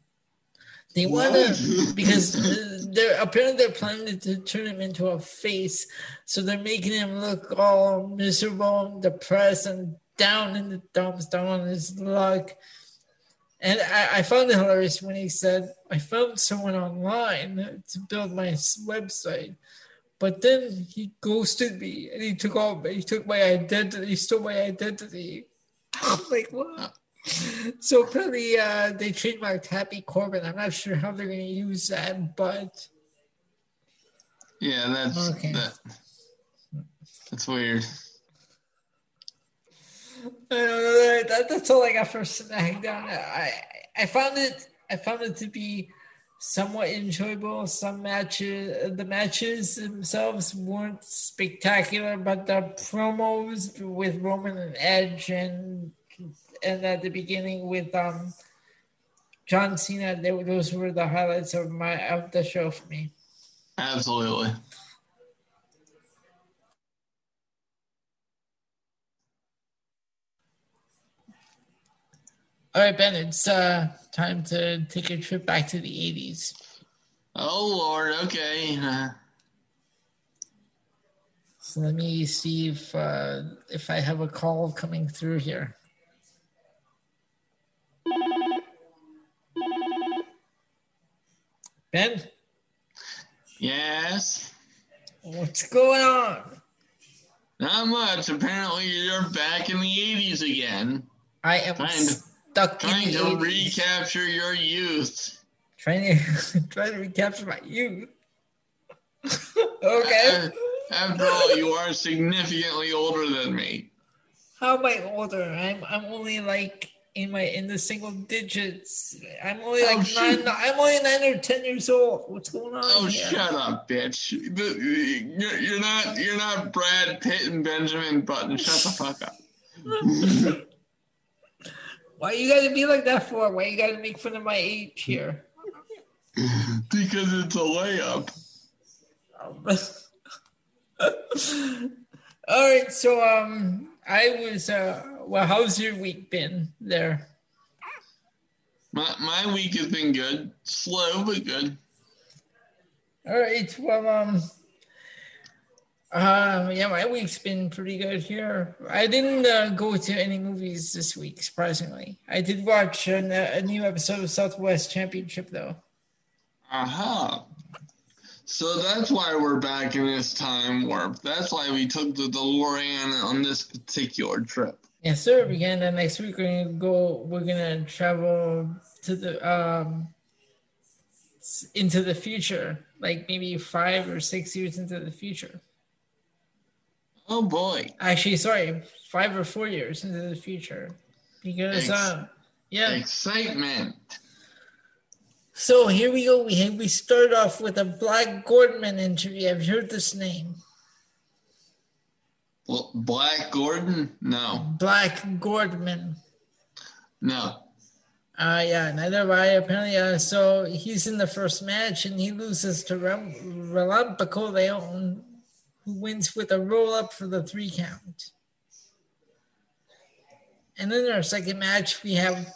They want to because they're apparently they're planning to turn him into a face, so they're making him look all miserable, and depressed, and down in the dumps, down on his luck. And I, I found it hilarious when he said, "I found someone online to build my website." But then he ghosted me and he took all he took my identity, he stole my identity. I'm like, what? So apparently uh, they trademarked Happy Corbin. I'm not sure how they're gonna use that, but yeah, that's okay. that, that's weird. That, that's all I got for SmackDown. I I found it I found it to be somewhat enjoyable. Some matches, the matches themselves weren't spectacular, but the promos with Roman and Edge and and at the beginning with um John Cena, they, those were the highlights of my of the show for me. Absolutely. All right, Ben, it's uh, time to take a trip back to the 80s. Oh, Lord. Okay. Uh... So let me see if uh, if I have a call coming through here. Ben? Yes. What's going on? Not much. Apparently, you're back in the 80s again. I am stuck trying to 80s. recapture your youth. Trying to trying to recapture my youth. okay. After all, you are significantly older than me. How am I older? I'm I'm only like in my in the single digits. I'm only oh, like oh, nine. I'm only nine or ten years old. What's going on? Oh, here? shut up, bitch! You're, you're not you're not Brad Pitt and Benjamin Button. Shut the fuck up. Why you gotta be like that for? Why you gotta make fun of my age here? because it's a layup. All right, so um, I was uh, well, how's your week been there? My my week has been good, slow but good. All right, well, um, uh, yeah, my week's been pretty good here. I didn't uh, go to any movies this week, surprisingly. I did watch a, a new episode of Southwest Championship, though. Aha. Uh-huh. So that's why we're back in this time warp. That's why we took the DeLorean on this particular trip. Yes, sir. Beginning the next week, we're gonna go. We're gonna travel to the um into the future, like maybe five or six years into the future. Oh boy! Actually, sorry, five or four years into the future, because Ex- uh, yeah, excitement. So here we go. We we start off with a Black Gordman interview. Have you heard this name? Well, Black Gordon? No. Black Gordman. No. Uh, yeah, neither have I. Apparently, uh, so he's in the first match and he loses to Ram- Relampico Leon, who wins with a roll up for the three count. And then in our second match, we have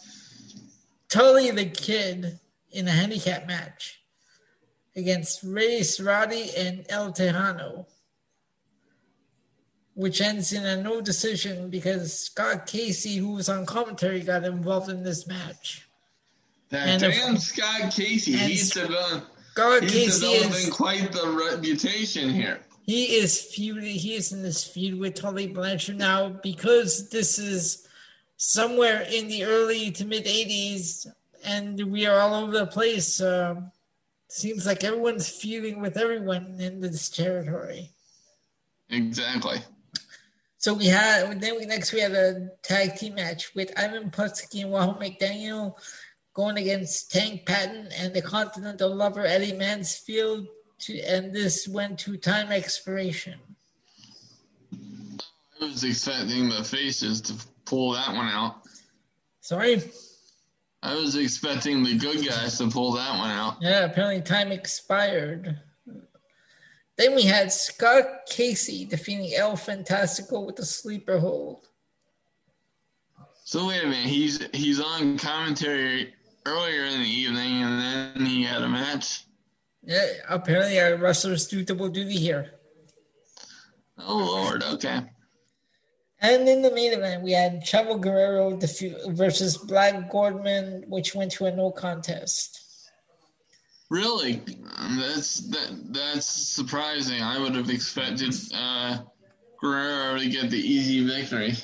Tully the Kid in a handicap match against Ray Sarati and El Tejano, which ends in a no decision because Scott Casey, who was on commentary, got involved in this match. That and damn if, Scott Casey, he's, developing, Scott he's Casey developing is, quite the reputation here. He is feuding. He is in this feud with Tully Blanchard now because this is somewhere in the early to mid '80s and we are all over the place. Uh, seems like everyone's feuding with everyone in this territory. Exactly. So we had then we next we have a tag team match with Ivan Putski and Wahoo McDaniel going against Tank Patton and the Continental Lover Eddie Mansfield. To, and this went to time expiration. I was expecting the faces to pull that one out. Sorry. I was expecting the good guys to pull that one out. Yeah, apparently time expired. Then we had Scott Casey defeating El Fantastico with a sleeper hold. So wait a minute, he's he's on commentary earlier in the evening, and then he had a match. Yeah, apparently our wrestlers do double duty here. Oh Lord, okay. And in the main event, we had Chavo Guerrero versus Black Gordman, which went to a no contest. Really, that's that, that's surprising. I would have expected uh, Guerrero to get the easy victory.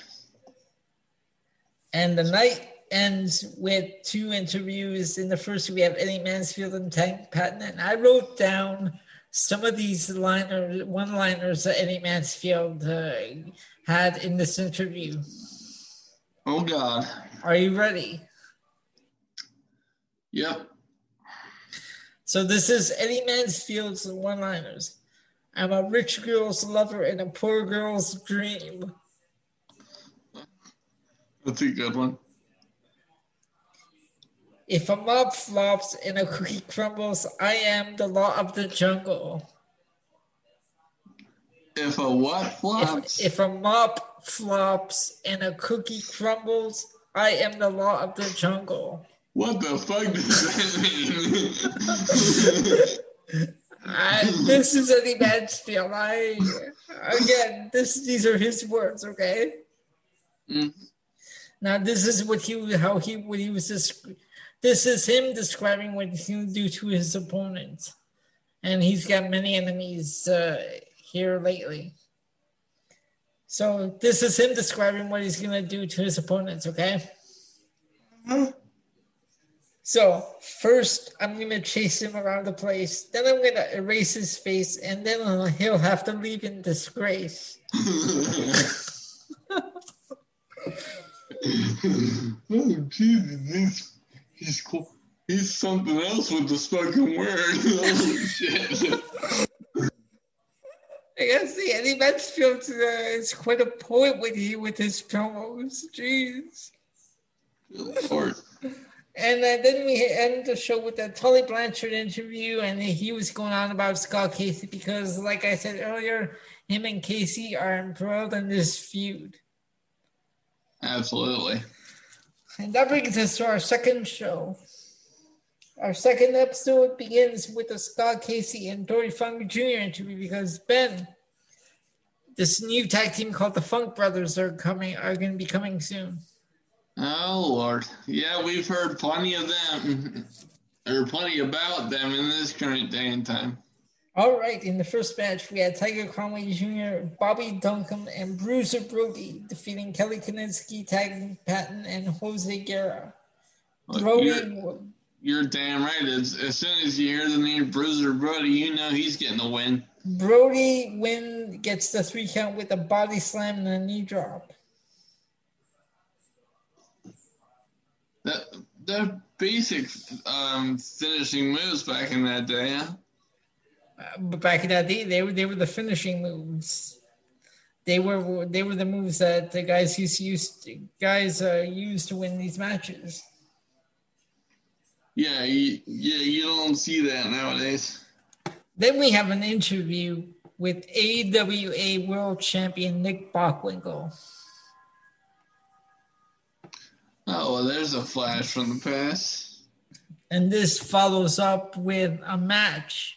And the night ends with two interviews. In the first, we have Eddie Mansfield and Tank Patton, and I wrote down some of these liners, one-liners that Eddie Mansfield uh, had in this interview. Oh God! Are you ready? Yep. So this is Eddie Mansfield's one-liners. I'm a rich girl's lover and a poor girl's dream. That's a good one. If a mob flops and a cookie crumbles, I am the law of the jungle. If a what flops? If, if a mop flops and a cookie crumbles, I am the law of the jungle. What the fuck does that mean? I, this is Eddie Mansfield. I again, this these are his words. Okay. Mm. Now this is what he how he what he was describing this is him describing what he'll do to his opponent. And he's got many enemies uh, here lately. So this is him describing what he's going to do to his opponents, okay? Mm-hmm. So first, I'm going to chase him around the place. Then I'm going to erase his face, and then he'll have to leave in disgrace. oh, Jesus he's cool. He's something else with the spoken word. oh shit. I gotta say, Eddie Mansfield uh, is quite a poet with he with his promos. Jeez. And uh, then we end the show with a Tully Blanchard interview, and he was going on about Scott Casey because, like I said earlier, him and Casey are embroiled in this feud. Absolutely. And that brings us to our second show. Our second episode begins with Scott Casey and Dory Funk Jr. interview because Ben, this new tag team called the Funk Brothers are coming are going to be coming soon. Oh Lord, yeah, we've heard plenty of them, or plenty about them in this current day and time. All right, in the first match, we had Tiger Conway Jr., Bobby Duncum, and Bruiser Brody defeating Kelly Kiniski, Tank Patton, and Jose Guerra. Brody, you're, you're, damn right. As, as soon as you hear the name Bruiser Brody, you know he's getting the win. Brody win gets the three count with a body slam and a knee drop. That that basic um, finishing moves back in that day, huh? But back in that day, they were they were the finishing moves. They were they were the moves that the guys used to use guys uh, used to win these matches. Yeah, you, yeah, you don't see that nowadays. Then we have an interview with AWA World Champion Nick Bockwinkel. Oh, well, there's a flash from the past. And this follows up with a match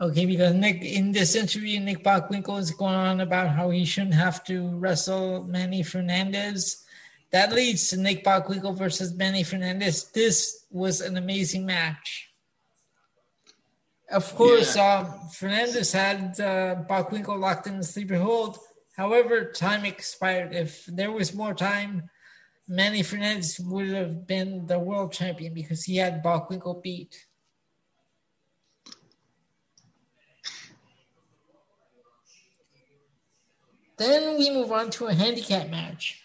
Okay, because Nick in this interview, Nick Bockwinkel is going on about how he shouldn't have to wrestle Manny Fernandez. That leads to Nick Bockwinkel versus Manny Fernandez. This was an amazing match. Of course, yeah. um, Fernandez had uh, Bockwinkel locked in the sleeper hold. However, time expired. If there was more time, Manny Fernandez would have been the world champion because he had Bockwinkel beat. Then we move on to a handicap match.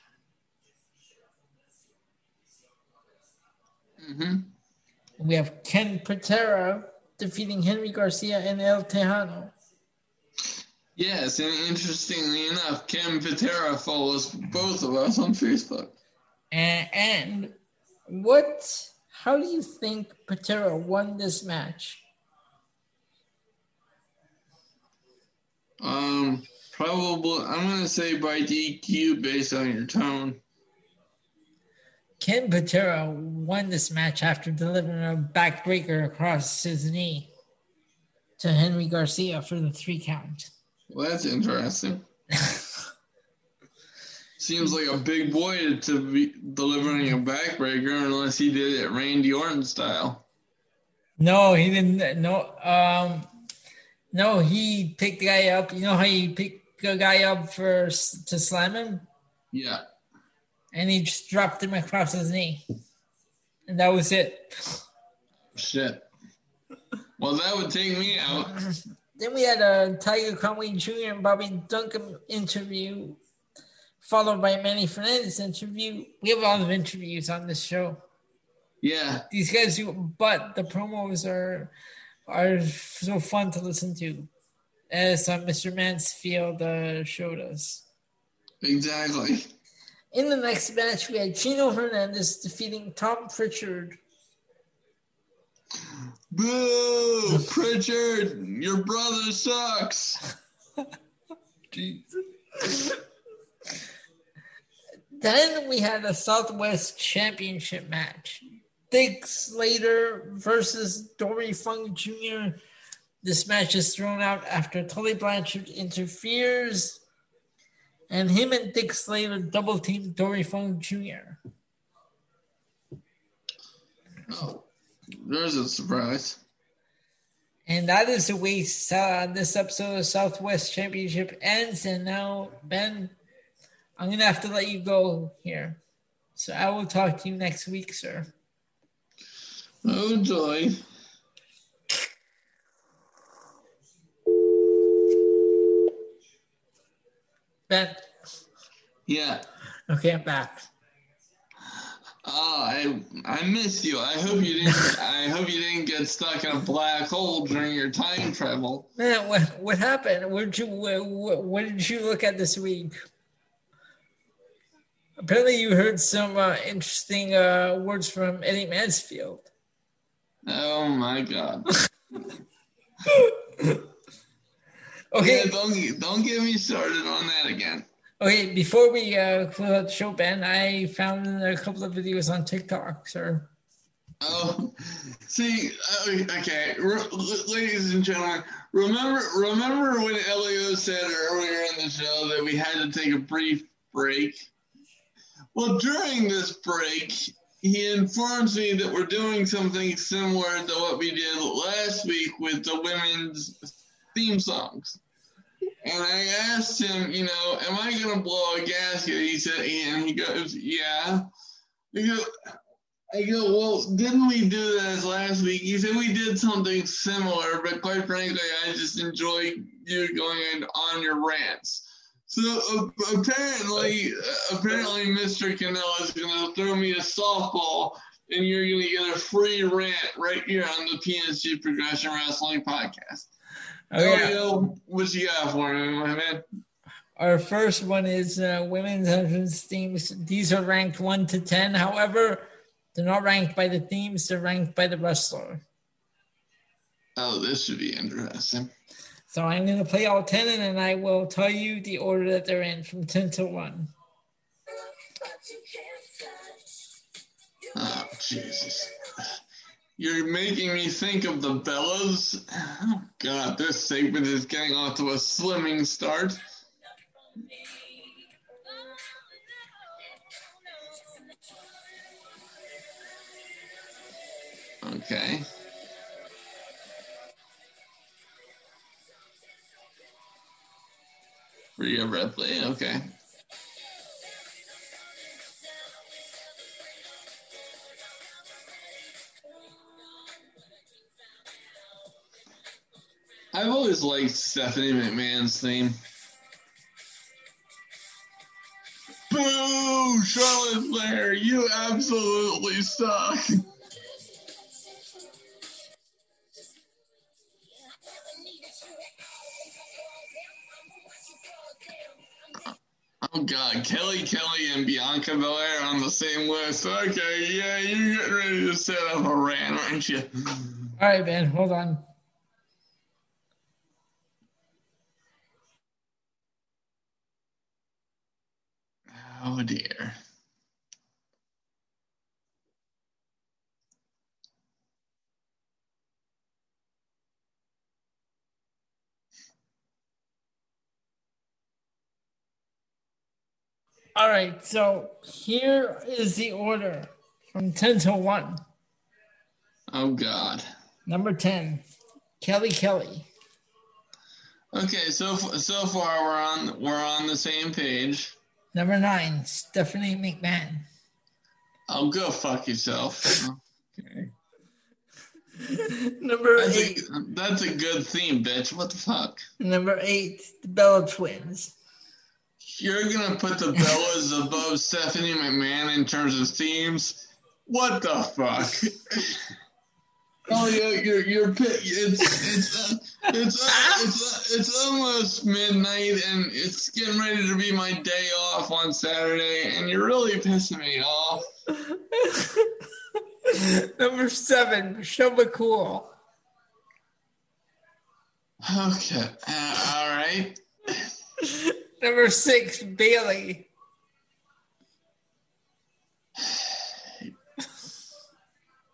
Mm-hmm. We have Ken Patera defeating Henry Garcia and El Tejano. Yes, and interestingly enough, Ken Patera follows both of us on Facebook. And, and what? How do you think Patera won this match? Um, Probably, I'm going to say by DQ based on your tone. Ken Patera won this match after delivering a backbreaker across his knee to Henry Garcia for the three count. Well, that's interesting. Seems like a big boy to be delivering a backbreaker unless he did it Randy Orton style. No, he didn't. No, um, no, he picked the guy up. You know how you pick a guy up for to slam him? Yeah. And he just dropped him across his knee, and that was it. Shit. Well, that would take me out. Then we had a Tiger Conway Jr. and Bobby Duncum interview, followed by Manny Fernandez interview. We have a lot of interviews on this show. Yeah. These guys do, but the promos are are so fun to listen to, as uh, Mr. Mansfield uh, showed us. Exactly. In the next match, we had Gino Hernandez defeating Tom Pritchard. Boo! Pritchard, your brother sucks. then we had a Southwest Championship match. Dick Slater versus Dory Funk Jr. This match is thrown out after Tully Blanchard interferes, and him and Dick Slater double team Dory Funk Jr. Oh, there's a surprise. And that is the way uh, this episode of Southwest Championship ends. And now, Ben, I'm going to have to let you go here. So I will talk to you next week, sir. Oh, joy. Ben. Yeah. Okay, I'm back. Oh, I I missed you. I hope you didn't. I hope you didn't get stuck in a black hole during your time travel. Man, what what happened? What did you what, what did you look at this week? Apparently, you heard some uh, interesting uh, words from Eddie Mansfield. Oh my god. okay, Yeah, don't don't get me started on that again. okay. Before we uh, close out the show, Ben, I found a couple of videos on TikTok, sir. Oh, see, uh, okay, R- ladies and gentlemen, remember remember when Elio said earlier in the show that we had to take a brief break? Well, during this break, he informs me that we're doing something similar to what we did last week with the women's theme songs. And I asked him, you know, am I to blow a gasket? He said, and he goes, yeah. I go, I go, well, didn't we do that last week? He said we did something similar, but quite frankly, I just enjoy you going on your rants. So uh, apparently, uh, apparently, Mr. Canella is going to throw me a softball, and you're going to get a free rant right here on the PNC Progression Wrestling Podcast. Elio, what you got for me, my man? Our first one is uh, women's entrance themes. These are ranked one to ten. However, they're not ranked by the themes; they're ranked by the wrestler. Oh, this should be interesting. So I'm going to play all ten, and then I will tell you the order that they're in from ten to one. Oh, Jesus. You're making me think of the Bellas. Oh, God, this segment is getting off to a slimming start. Okay. Rhea Ripley, okay. I've always liked Stephanie McMahon's theme. Boo! Charlotte Flair, you absolutely suck. Oh god, Kelly Kelly and Bianca Belair on the same list. Okay, yeah, you're getting ready to set up a rant, aren't you? All right, Ben, hold on. Oh dear. All right, so here is the order from 10 to 1. Oh, God. Number 10, Kelly Kelly. Okay, so so far we're on we're on the same page. Number 9, Stephanie McMahon. Oh, go fuck yourself. okay. Number that's eight. A, that's a good theme, bitch. What the fuck? Number eight, the Bella Twins. You're gonna put the Bellas above Stephanie McMahon in terms of themes? What the fuck? oh yeah, you're you're it's it's uh, it's uh, it's uh, it's almost midnight and it's getting ready to be my day off on Saturday, and you're really pissing me off. Number seven, Michelle McCool. Okay, uh, all right. Number six, Bayley.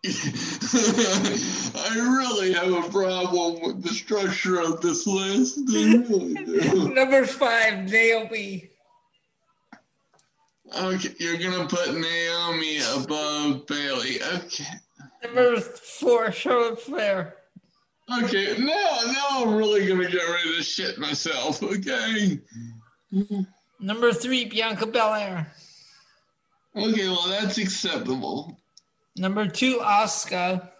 I really have a problem with the structure of this list. Number five, Naomi. Okay, you're gonna put Naomi above Bayley. Okay. Number four, Charlotte Flair. Okay, now now I'm really gonna get ready to shit myself. Okay. Number three, Bianca Belair. Okay, well that's acceptable. Number two, Asuka.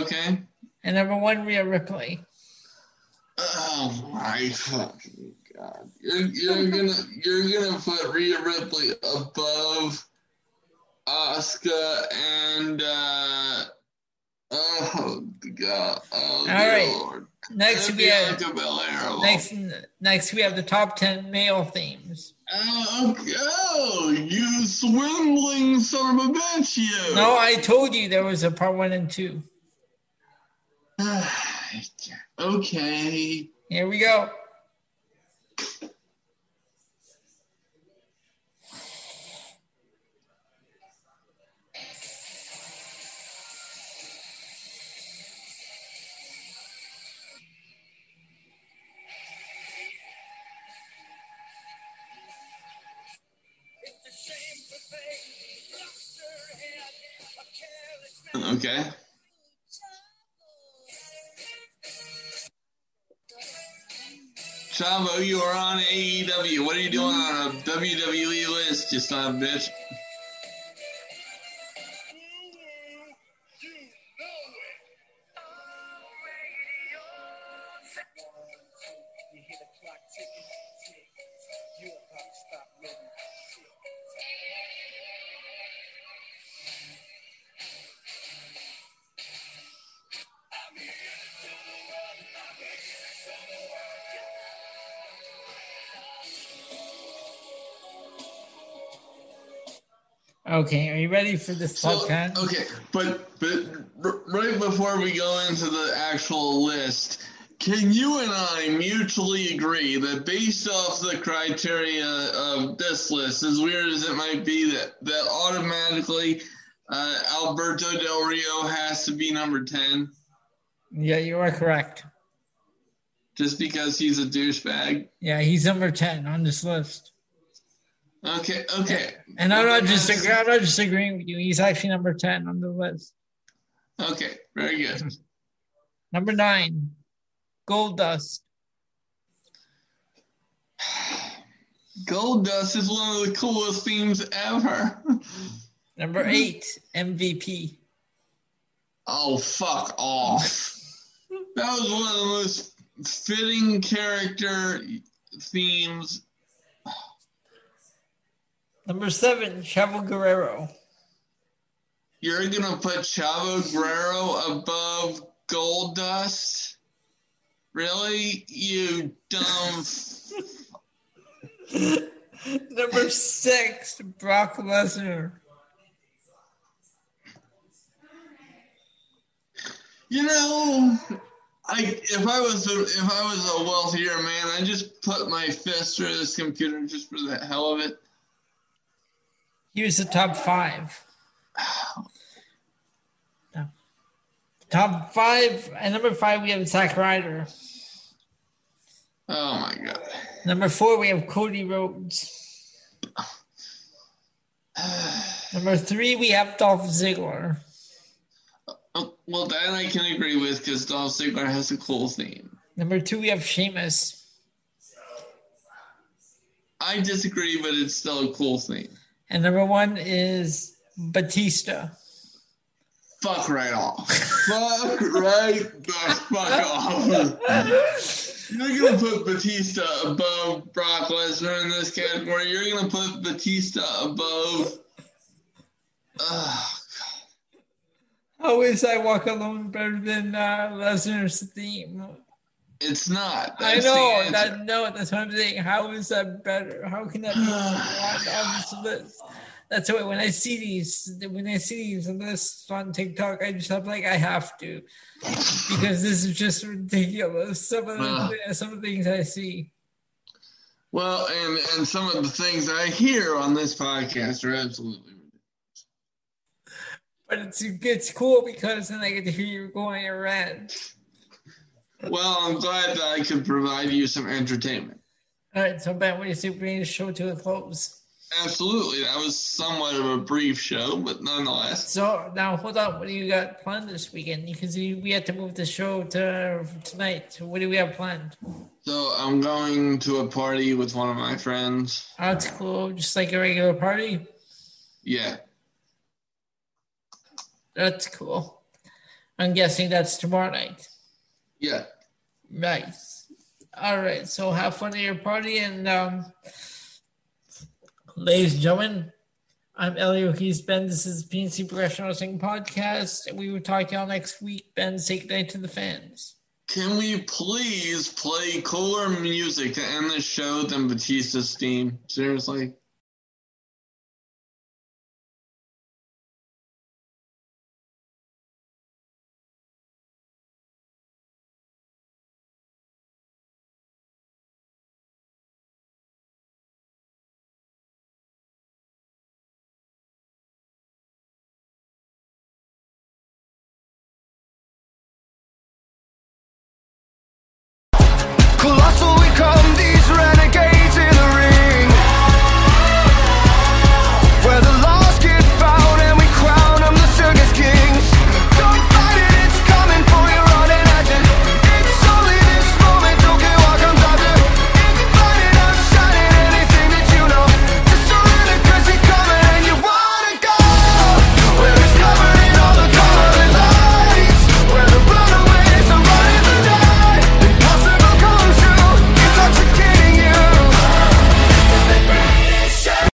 Okay. And number one, Rhea Ripley. Oh my fucking god! You're, you're gonna you're gonna put Rhea Ripley above Asuka and uh oh god! Oh, All right. Lord. Next we have next next we have the top ten male themes. Oh, okay. oh, you swindling son of a bitch, you! No, I told you there was a part one and two. okay. Here we go. Okay. Chavo, you are on AEW. What are you doing on a WWE list, you son of a bitch? Okay, are you ready for this So, ten? okay, but but r- right before we go into the actual list, can you and I mutually agree that based off the criteria of this list, as weird as it might be, that that automatically uh, Alberto Del Rio has to be number ten, Yeah, you are correct. just because he's a douchebag? Yeah, he's number ten on this list. Okay, okay, And I'm not just I'm not just agreeing with you. He's actually number ten on the list. okay, very good. Number nine, Goldust. Goldust is one of the coolest themes ever. Number eight, MVP. Oh, fuck off. That was one of the most fitting character themes. Number seven, Chavo Guerrero. You're gonna put Chavo Guerrero above Goldust? Really? You dumb. Number six, Brock Lesnar. You know, I if I was a, if I was a wealthier man, I'd just put my fist through this computer just for the hell of it. He was the top five. No. Top five, and number five, we have Zack Ryder. Oh my god. Number four, we have Cody Rhodes. Number three, we have Dolph Ziggler. Oh, well, that I can agree with because Dolph Ziggler has a cool theme. Number two, we have Sheamus. I disagree, but it's still a cool theme. And number one is Batista. Fuck right off. fuck right the fuck off. You're gonna put Batista above Brock Lesnar in this category. You're gonna put Batista above. Oh, How is I Walk Alone better than uh, Lesnar's theme? It's not. I know that. No, that's what I'm saying. How is that better? How can that be on this list? That's why when I see these, when I see these lists on TikTok, I just have like I have to, because this is just ridiculous. Some of the uh, some of the things I see. Well, and and some of the things I hear on this podcast are absolutely ridiculous. But it's it's cool because then I get to hear you going a rant. Well, I'm glad that I could provide you some entertainment. All right, so Ben, what do you say we bring the show to a close? Absolutely. That was somewhat of a brief show, but nonetheless. So now hold on. What do you got planned this weekend? Because we had to move the show to tonight. What do we have planned? So I'm going to a party with one of my friends. Oh, that's cool. Just like a regular party? Yeah. That's cool. I'm guessing that's tomorrow night. Yeah. Nice. All right. So have fun at your party and um Ladies and gentlemen, I'm Elliot Keys Ben. This is PNC Professional Wrestling Podcast. And We will talk to y'all next week. Ben, say goodnight to the fans. Can we please play cooler music to end the show than Batista's theme? Seriously?